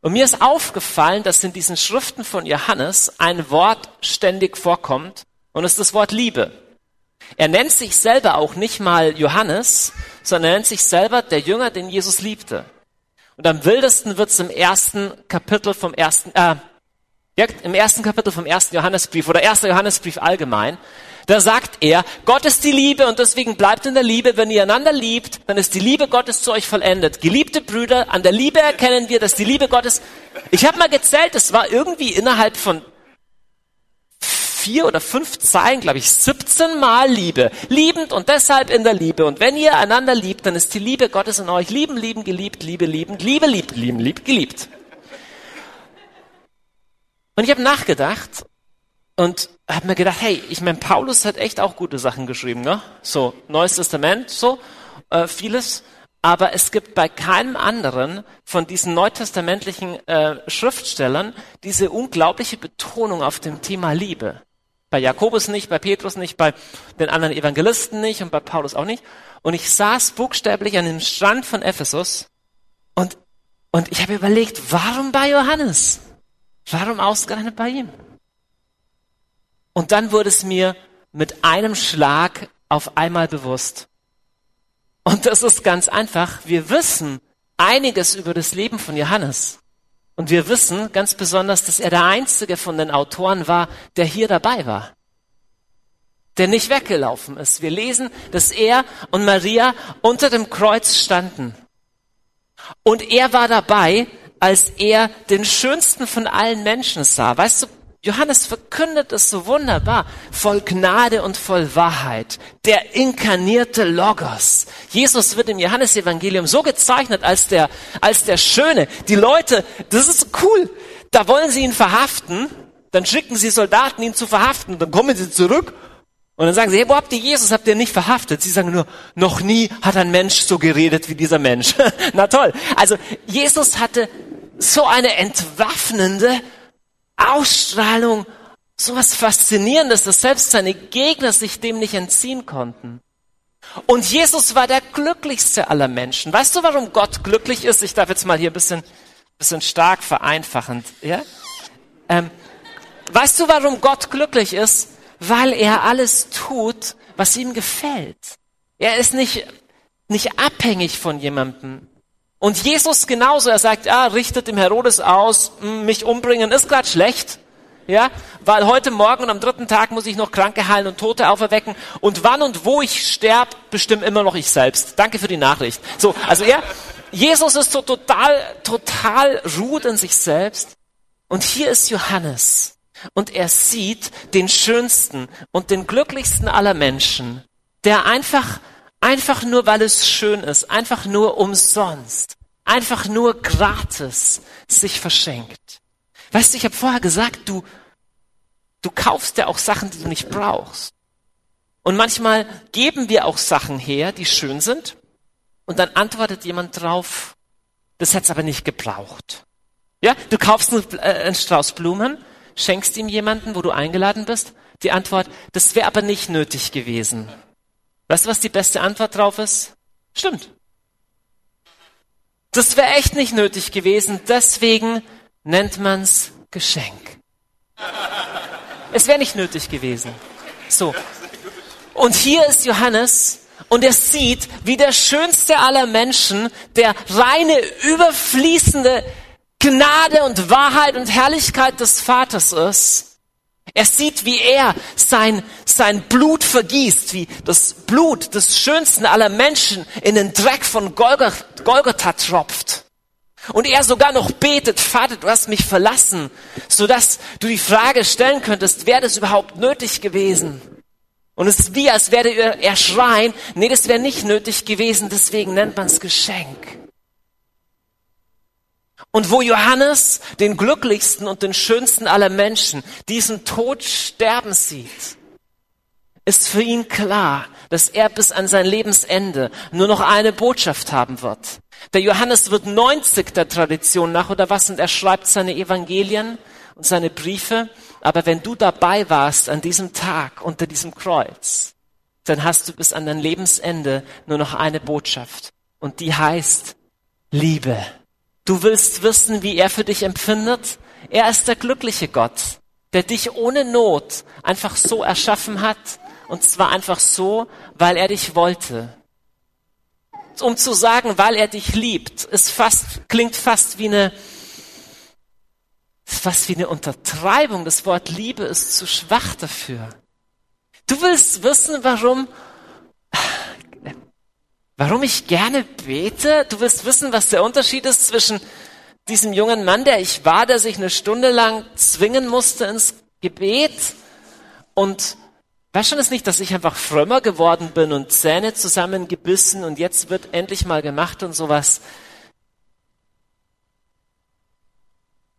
Und mir ist aufgefallen, dass in diesen Schriften von Johannes ein Wort ständig vorkommt und es ist das Wort Liebe. Er nennt sich selber auch nicht mal Johannes, sondern er nennt sich selber der Jünger, den Jesus liebte. Und am wildesten wird es im ersten Kapitel vom ersten, äh, im ersten Kapitel vom ersten Johannesbrief oder erster Johannesbrief allgemein. Da sagt er, Gott ist die Liebe und deswegen bleibt in der Liebe. Wenn ihr einander liebt, dann ist die Liebe Gottes zu euch vollendet. Geliebte Brüder, an der Liebe erkennen wir, dass die Liebe Gottes. Ich habe mal gezählt, es war irgendwie innerhalb von vier oder fünf Zeilen, glaube ich, 17 Mal Liebe. Liebend und deshalb in der Liebe. Und wenn ihr einander liebt, dann ist die Liebe Gottes in euch. Lieben, lieben, geliebt, Liebe, liebend, Liebe, liebt, lieben, liebt, geliebt. Und ich habe nachgedacht und habe mir gedacht, hey, ich meine, Paulus hat echt auch gute Sachen geschrieben, ne? So, Neues Testament, so, äh, vieles. Aber es gibt bei keinem anderen von diesen neutestamentlichen äh, Schriftstellern diese unglaubliche Betonung auf dem Thema Liebe. Bei Jakobus nicht, bei Petrus nicht, bei den anderen Evangelisten nicht und bei Paulus auch nicht. Und ich saß buchstäblich an dem Strand von Ephesus und, und ich habe überlegt, warum bei Johannes? Warum ausgerechnet bei ihm? Und dann wurde es mir mit einem Schlag auf einmal bewusst. Und das ist ganz einfach. Wir wissen einiges über das Leben von Johannes. Und wir wissen ganz besonders, dass er der einzige von den Autoren war, der hier dabei war. Der nicht weggelaufen ist. Wir lesen, dass er und Maria unter dem Kreuz standen. Und er war dabei, als er den schönsten von allen Menschen sah. Weißt du, Johannes verkündet es so wunderbar, voll Gnade und voll Wahrheit. Der inkarnierte Logos. Jesus wird im Johannesevangelium so gezeichnet als der, als der Schöne. Die Leute, das ist cool. Da wollen sie ihn verhaften. Dann schicken sie Soldaten, ihn zu verhaften. Dann kommen sie zurück. Und dann sagen sie, hey, wo habt ihr Jesus? Habt ihr nicht verhaftet? Sie sagen nur, noch nie hat ein Mensch so geredet wie dieser Mensch. Na toll. Also, Jesus hatte so eine entwaffnende Ausstrahlung, so was Faszinierendes, dass selbst seine Gegner sich dem nicht entziehen konnten. Und Jesus war der glücklichste aller Menschen. Weißt du, warum Gott glücklich ist? Ich darf jetzt mal hier ein bisschen, bisschen stark vereinfachend, ja? Ähm, weißt du, warum Gott glücklich ist? Weil er alles tut, was ihm gefällt. Er ist nicht, nicht abhängig von jemandem. Und Jesus genauso, er sagt, ah, richtet dem Herodes aus, hm, mich umbringen ist gerade schlecht. Ja, weil heute Morgen und am dritten Tag muss ich noch Kranke heilen und Tote auferwecken. Und wann und wo ich sterb, bestimmt immer noch ich selbst. Danke für die Nachricht. So, also er, Jesus ist so total, total ruht in sich selbst. Und hier ist Johannes. Und er sieht den schönsten und den glücklichsten aller Menschen, der einfach Einfach nur, weil es schön ist, einfach nur umsonst, einfach nur gratis sich verschenkt. Weißt du, ich habe vorher gesagt, du, du kaufst ja auch Sachen, die du nicht brauchst. Und manchmal geben wir auch Sachen her, die schön sind, und dann antwortet jemand drauf, das hat's aber nicht gebraucht. Ja, du kaufst einen, äh, einen Strauß Blumen, schenkst ihm jemanden, wo du eingeladen bist, die Antwort, das wäre aber nicht nötig gewesen. Weißt du, was die beste Antwort drauf ist? Stimmt. Das wäre echt nicht nötig gewesen, deswegen nennt man's Geschenk. Es wäre nicht nötig gewesen. So. Und hier ist Johannes und er sieht, wie der schönste aller Menschen, der reine, überfließende Gnade und Wahrheit und Herrlichkeit des Vaters ist, er sieht, wie er sein, sein Blut vergießt, wie das Blut des schönsten aller Menschen in den Dreck von Golgotha tropft. Und er sogar noch betet, Vater, du hast mich verlassen, sodass du die Frage stellen könntest, wäre das überhaupt nötig gewesen? Und es ist wie, als werde er schreien, nee, das wäre nicht nötig gewesen, deswegen nennt man es Geschenk. Und wo Johannes den glücklichsten und den schönsten aller Menschen diesen Tod sterben sieht, ist für ihn klar, dass er bis an sein Lebensende nur noch eine Botschaft haben wird. Der Johannes wird 90 der Tradition nach oder was und er schreibt seine Evangelien und seine Briefe. Aber wenn du dabei warst an diesem Tag unter diesem Kreuz, dann hast du bis an dein Lebensende nur noch eine Botschaft. Und die heißt Liebe. Du willst wissen, wie er für dich empfindet? Er ist der glückliche Gott, der dich ohne Not einfach so erschaffen hat. Und zwar einfach so, weil er dich wollte. Um zu sagen, weil er dich liebt, ist fast, klingt fast wie eine, fast wie eine Untertreibung. Das Wort Liebe ist zu schwach dafür. Du willst wissen, warum Warum ich gerne bete? Du willst wissen, was der Unterschied ist zwischen diesem jungen Mann, der ich war, der sich eine Stunde lang zwingen musste ins Gebet und weißt schon es nicht, dass ich einfach frömmer geworden bin und Zähne zusammengebissen und jetzt wird endlich mal gemacht und sowas.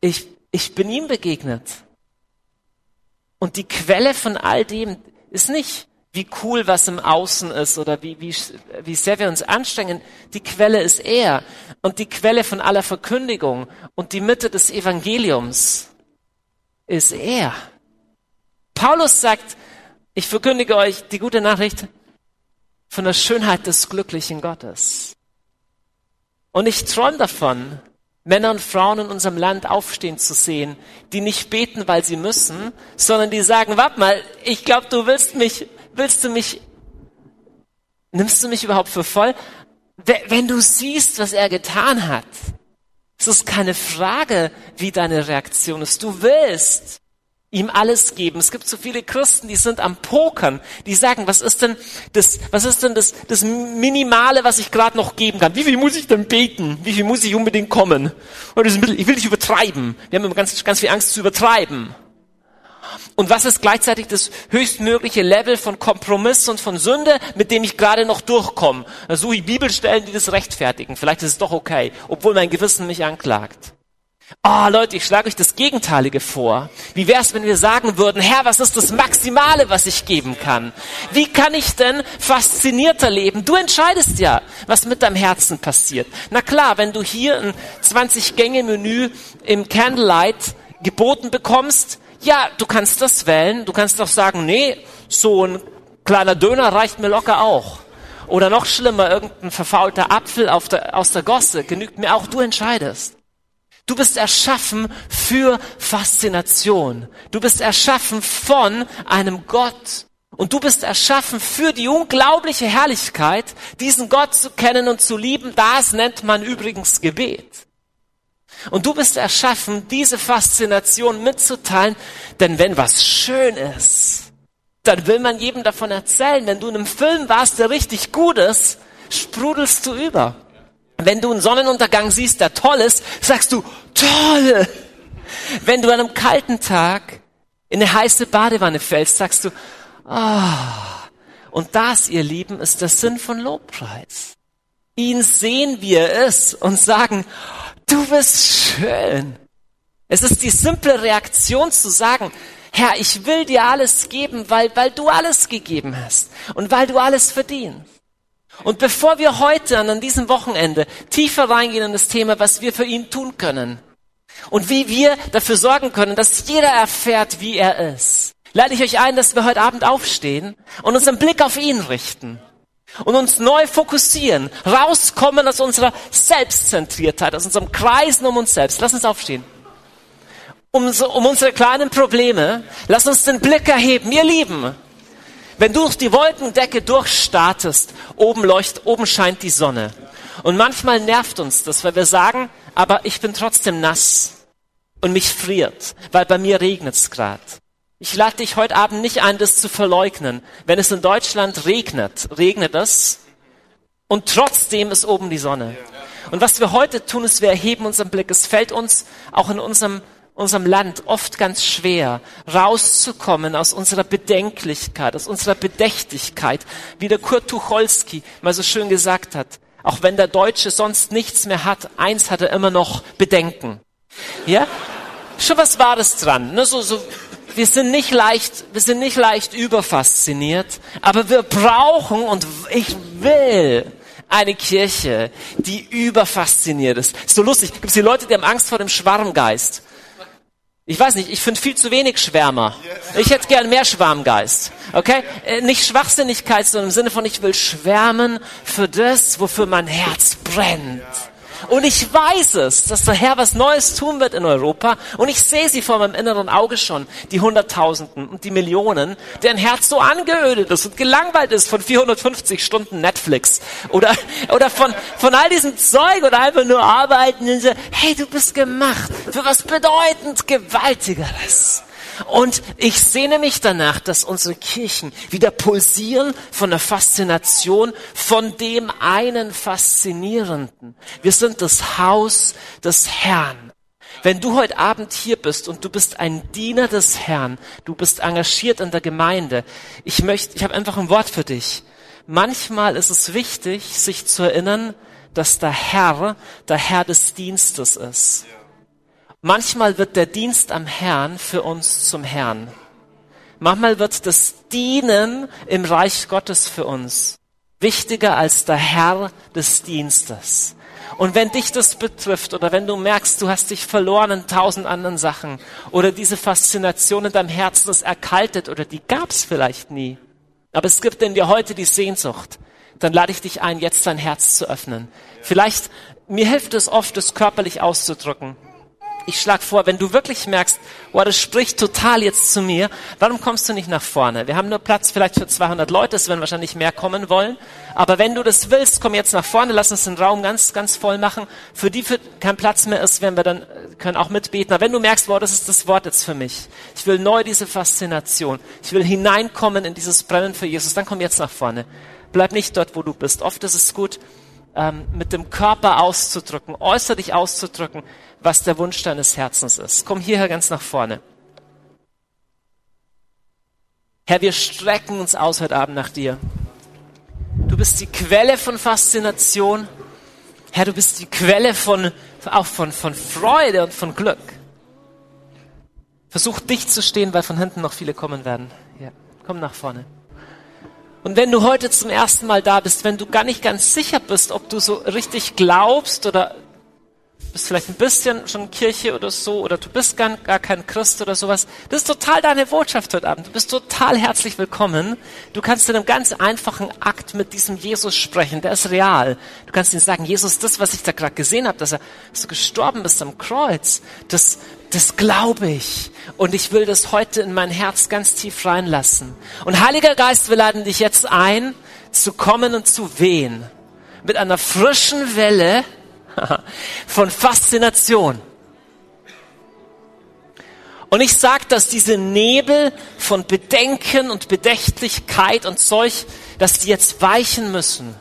Ich, ich bin ihm begegnet. Und die Quelle von all dem ist nicht wie cool was im Außen ist oder wie, wie, wie sehr wir uns anstrengen. Die Quelle ist er und die Quelle von aller Verkündigung und die Mitte des Evangeliums ist er. Paulus sagt, ich verkündige euch die gute Nachricht von der Schönheit des glücklichen Gottes. Und ich träume davon, Männer und Frauen in unserem Land aufstehen zu sehen, die nicht beten, weil sie müssen, sondern die sagen, warte mal, ich glaube, du willst mich, willst du mich, nimmst du mich überhaupt für voll? Wenn du siehst, was er getan hat, es ist keine Frage, wie deine Reaktion ist. Du willst ihm alles geben. Es gibt so viele Christen, die sind am Pokern, die sagen, was ist denn das, was ist denn das, das Minimale, was ich gerade noch geben kann? Wie viel muss ich denn beten? Wie viel muss ich unbedingt kommen? Oder ich will nicht übertreiben. Wir haben immer ganz, ganz viel Angst zu übertreiben. Und was ist gleichzeitig das höchstmögliche Level von Kompromiss und von Sünde, mit dem ich gerade noch durchkomme? Da suche ich Bibelstellen, die das rechtfertigen. Vielleicht ist es doch okay, obwohl mein Gewissen mich anklagt. Ah, oh, Leute, ich schlage euch das Gegenteilige vor. Wie wär's, wenn wir sagen würden, Herr, was ist das Maximale, was ich geben kann? Wie kann ich denn faszinierter leben? Du entscheidest ja, was mit deinem Herzen passiert. Na klar, wenn du hier ein 20-Gänge-Menü im Candlelight geboten bekommst, ja, du kannst das wählen. Du kannst doch sagen, nee, so ein kleiner Döner reicht mir locker auch. Oder noch schlimmer, irgendein verfaulter Apfel der, aus der Gosse genügt mir auch. Du entscheidest. Du bist erschaffen für Faszination. Du bist erschaffen von einem Gott. Und du bist erschaffen für die unglaubliche Herrlichkeit, diesen Gott zu kennen und zu lieben. Das nennt man übrigens Gebet. Und du bist erschaffen, diese Faszination mitzuteilen, denn wenn was schön ist, dann will man jedem davon erzählen. Wenn du in einem Film warst, der richtig gut ist, sprudelst du über. Wenn du einen Sonnenuntergang siehst, der toll ist, sagst du, toll! Wenn du an einem kalten Tag in eine heiße Badewanne fällst, sagst du, ah. Und das, ihr Lieben, ist der Sinn von Lobpreis. Ihn sehen wir es und sagen, du bist schön. Es ist die simple Reaktion zu sagen, Herr, ich will dir alles geben, weil, weil du alles gegeben hast und weil du alles verdienst. Und bevor wir heute an diesem Wochenende tiefer reingehen in das Thema, was wir für ihn tun können und wie wir dafür sorgen können, dass jeder erfährt, wie er ist, lade ich euch ein, dass wir heute Abend aufstehen und unseren Blick auf ihn richten und uns neu fokussieren, rauskommen aus unserer Selbstzentriertheit, aus unserem Kreisen um uns selbst. Lass uns aufstehen. Um, um unsere kleinen Probleme, lass uns den Blick erheben. Ihr Lieben, wenn du durch die Wolkendecke durchstartest, oben leuchtet, oben scheint die Sonne. Und manchmal nervt uns das, weil wir sagen, aber ich bin trotzdem nass und mich friert, weil bei mir regnet's grad. Ich lade dich heute Abend nicht ein, das zu verleugnen. Wenn es in Deutschland regnet, regnet es und trotzdem ist oben die Sonne. Und was wir heute tun, ist, wir erheben unseren Blick. Es fällt uns auch in unserem unserem Land oft ganz schwer, rauszukommen aus unserer Bedenklichkeit, aus unserer Bedächtigkeit, wie der Kurt Tucholsky mal so schön gesagt hat. Auch wenn der Deutsche sonst nichts mehr hat, eins hat er immer noch Bedenken. Ja? Schon was war das dran? Ne? So, so, wir sind nicht leicht, wir sind nicht leicht überfasziniert, aber wir brauchen und ich will eine Kirche, die überfasziniert ist. Ist so lustig. Gibt es die Leute, die haben Angst vor dem Schwarmgeist? Ich weiß nicht, ich finde viel zu wenig Schwärmer. Ich hätte gern mehr Schwarmgeist. Okay? Äh, nicht Schwachsinnigkeit, sondern im Sinne von, ich will schwärmen für das, wofür mein Herz brennt. Und ich weiß es, dass der Herr was Neues tun wird in Europa. Und ich sehe sie vor meinem inneren Auge schon, die Hunderttausenden und die Millionen, deren Herz so angeödet ist und gelangweilt ist von 450 Stunden Netflix oder, oder von, von all diesem Zeug oder einfach nur arbeiten hey, du bist gemacht für was bedeutend Gewaltigeres. Und ich sehne mich danach, dass unsere Kirchen wieder pulsieren von der Faszination von dem einen Faszinierenden. Wir sind das Haus des Herrn. Wenn du heute Abend hier bist und du bist ein Diener des Herrn, du bist engagiert in der Gemeinde, ich möchte, ich habe einfach ein Wort für dich. Manchmal ist es wichtig, sich zu erinnern, dass der Herr der Herr des Dienstes ist. Manchmal wird der Dienst am Herrn für uns zum Herrn. Manchmal wird das Dienen im Reich Gottes für uns wichtiger als der Herr des Dienstes. Und wenn dich das betrifft oder wenn du merkst, du hast dich verloren in tausend anderen Sachen oder diese Faszination in deinem Herzen ist erkaltet oder die gab's vielleicht nie, aber es gibt in dir heute die Sehnsucht, dann lade ich dich ein, jetzt dein Herz zu öffnen. Vielleicht, mir hilft es oft, es körperlich auszudrücken. Ich schlage vor, wenn du wirklich merkst, wow, das spricht total jetzt zu mir, warum kommst du nicht nach vorne? Wir haben nur Platz vielleicht für 200 Leute, es werden wahrscheinlich mehr kommen wollen. Aber wenn du das willst, komm jetzt nach vorne, lass uns den Raum ganz, ganz voll machen. Für die für kein Platz mehr ist, werden wir dann, können auch mitbeten. Aber wenn du merkst, wow, das ist das Wort jetzt für mich. Ich will neu diese Faszination. Ich will hineinkommen in dieses Brennen für Jesus. Dann komm jetzt nach vorne. Bleib nicht dort, wo du bist. Oft ist es gut, ähm, mit dem Körper auszudrücken, äußerlich auszudrücken, was der Wunsch deines Herzens ist. Komm hierher ganz nach vorne. Herr, wir strecken uns aus heute Abend nach dir. Du bist die Quelle von Faszination. Herr, du bist die Quelle von, auch von, von Freude und von Glück. Versuch dicht zu stehen, weil von hinten noch viele kommen werden. Ja, komm nach vorne. Und wenn du heute zum ersten Mal da bist, wenn du gar nicht ganz sicher bist, ob du so richtig glaubst oder bist vielleicht ein bisschen schon Kirche oder so, oder du bist gar, gar kein Christ oder sowas. Das ist total deine Botschaft heute Abend. Du bist total herzlich willkommen. Du kannst in einem ganz einfachen Akt mit diesem Jesus sprechen. Der ist real. Du kannst ihm sagen, Jesus, das, was ich da gerade gesehen habe, dass er so gestorben ist am Kreuz, das, das glaube ich. Und ich will das heute in mein Herz ganz tief reinlassen. Und Heiliger Geist, wir laden dich jetzt ein, zu kommen und zu wehen. Mit einer frischen Welle, von Faszination. Und ich sage, dass diese Nebel von Bedenken und Bedächtlichkeit und Zeug, dass die jetzt weichen müssen.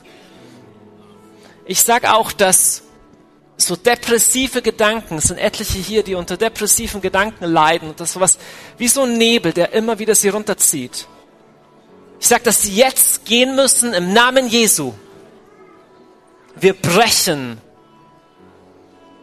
Ich sage auch, dass so depressive Gedanken, es sind etliche hier, die unter depressiven Gedanken leiden und das sowas wie so ein Nebel, der immer wieder sie runterzieht. Ich sage, dass sie jetzt gehen müssen im Namen Jesu. Wir brechen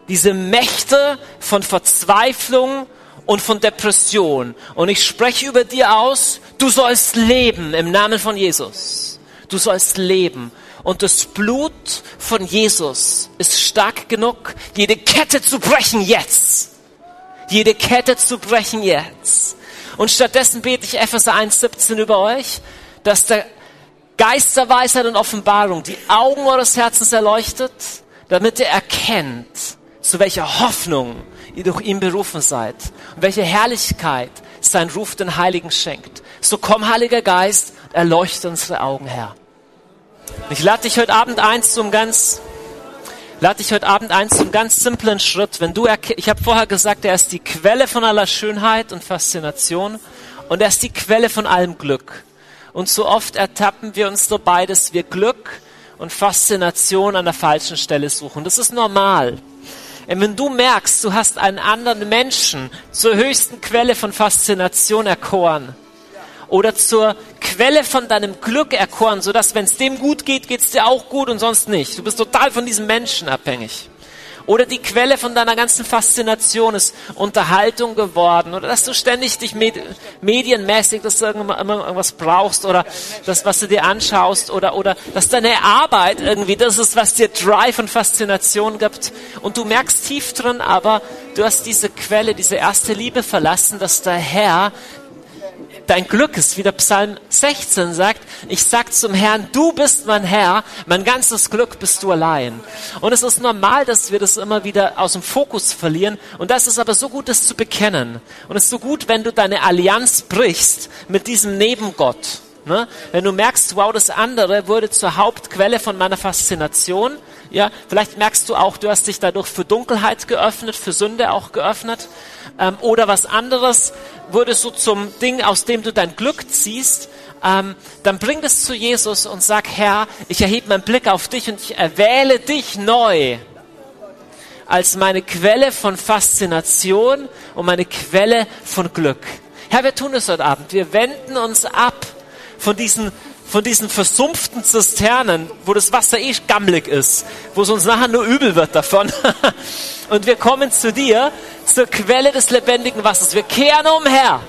diese Mächte von Verzweiflung und von Depression. Und ich spreche über dir aus, du sollst leben im Namen von Jesus. Du sollst leben. Und das Blut von Jesus ist stark genug, jede Kette zu brechen jetzt. Jede Kette zu brechen jetzt. Und stattdessen bete ich Epheser 1,17 über euch, dass der Geist der Weisheit und Offenbarung die Augen eures Herzens erleuchtet, damit ihr erkennt, zu welcher Hoffnung ihr durch ihn berufen seid und welche Herrlichkeit sein Ruf den Heiligen schenkt. So komm, Heiliger Geist, erleuchte unsere Augen, Herr. Ich lade dich heute Abend ein zum ganz, lade dich heute Abend ein zum ganz simplen Schritt. Wenn du, ich habe vorher gesagt, er ist die Quelle von aller Schönheit und Faszination und er ist die Quelle von allem Glück. Und so oft ertappen wir uns dabei, dass wir Glück und Faszination an der falschen Stelle suchen. Das ist normal. Wenn du merkst, du hast einen anderen Menschen zur höchsten Quelle von Faszination erkoren oder zur Quelle von deinem Glück erkoren, sodass wenn es dem gut geht, geht es dir auch gut und sonst nicht. Du bist total von diesem Menschen abhängig. Oder die Quelle von deiner ganzen Faszination ist Unterhaltung geworden. Oder dass du ständig dich med medienmäßig dass du irgendwas brauchst. Oder das, was du dir anschaust. Oder, oder dass deine Arbeit irgendwie das ist, was dir Drive und Faszination gibt. Und du merkst tief drin, aber du hast diese Quelle, diese erste Liebe verlassen, dass der Herr dein Glück ist, wie der Psalm 16 sagt, ich sag zum Herrn, du bist mein Herr, mein ganzes Glück bist du allein. Und es ist normal, dass wir das immer wieder aus dem Fokus verlieren. Und das ist aber so gut, das zu bekennen. Und es ist so gut, wenn du deine Allianz brichst mit diesem Nebengott. Ne? Wenn du merkst, wow, das andere wurde zur Hauptquelle von meiner Faszination, ja, vielleicht merkst du auch, du hast dich dadurch für Dunkelheit geöffnet, für Sünde auch geöffnet, ähm, oder was anderes wurde so zum Ding, aus dem du dein Glück ziehst, ähm, dann bring das zu Jesus und sag, Herr, ich erhebe meinen Blick auf dich und ich erwähle dich neu als meine Quelle von Faszination und meine Quelle von Glück. Herr, wir tun es heute Abend. Wir wenden uns ab von diesen, von diesen versumpften Zisternen, wo das Wasser eh gammelig ist, wo es uns nachher nur übel wird davon. Und wir kommen zu dir, zur Quelle des lebendigen Wassers. Wir kehren um, Herr.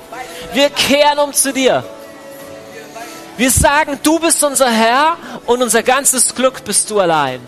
Wir kehren um zu dir. Wir sagen, du bist unser Herr und unser ganzes Glück bist du allein.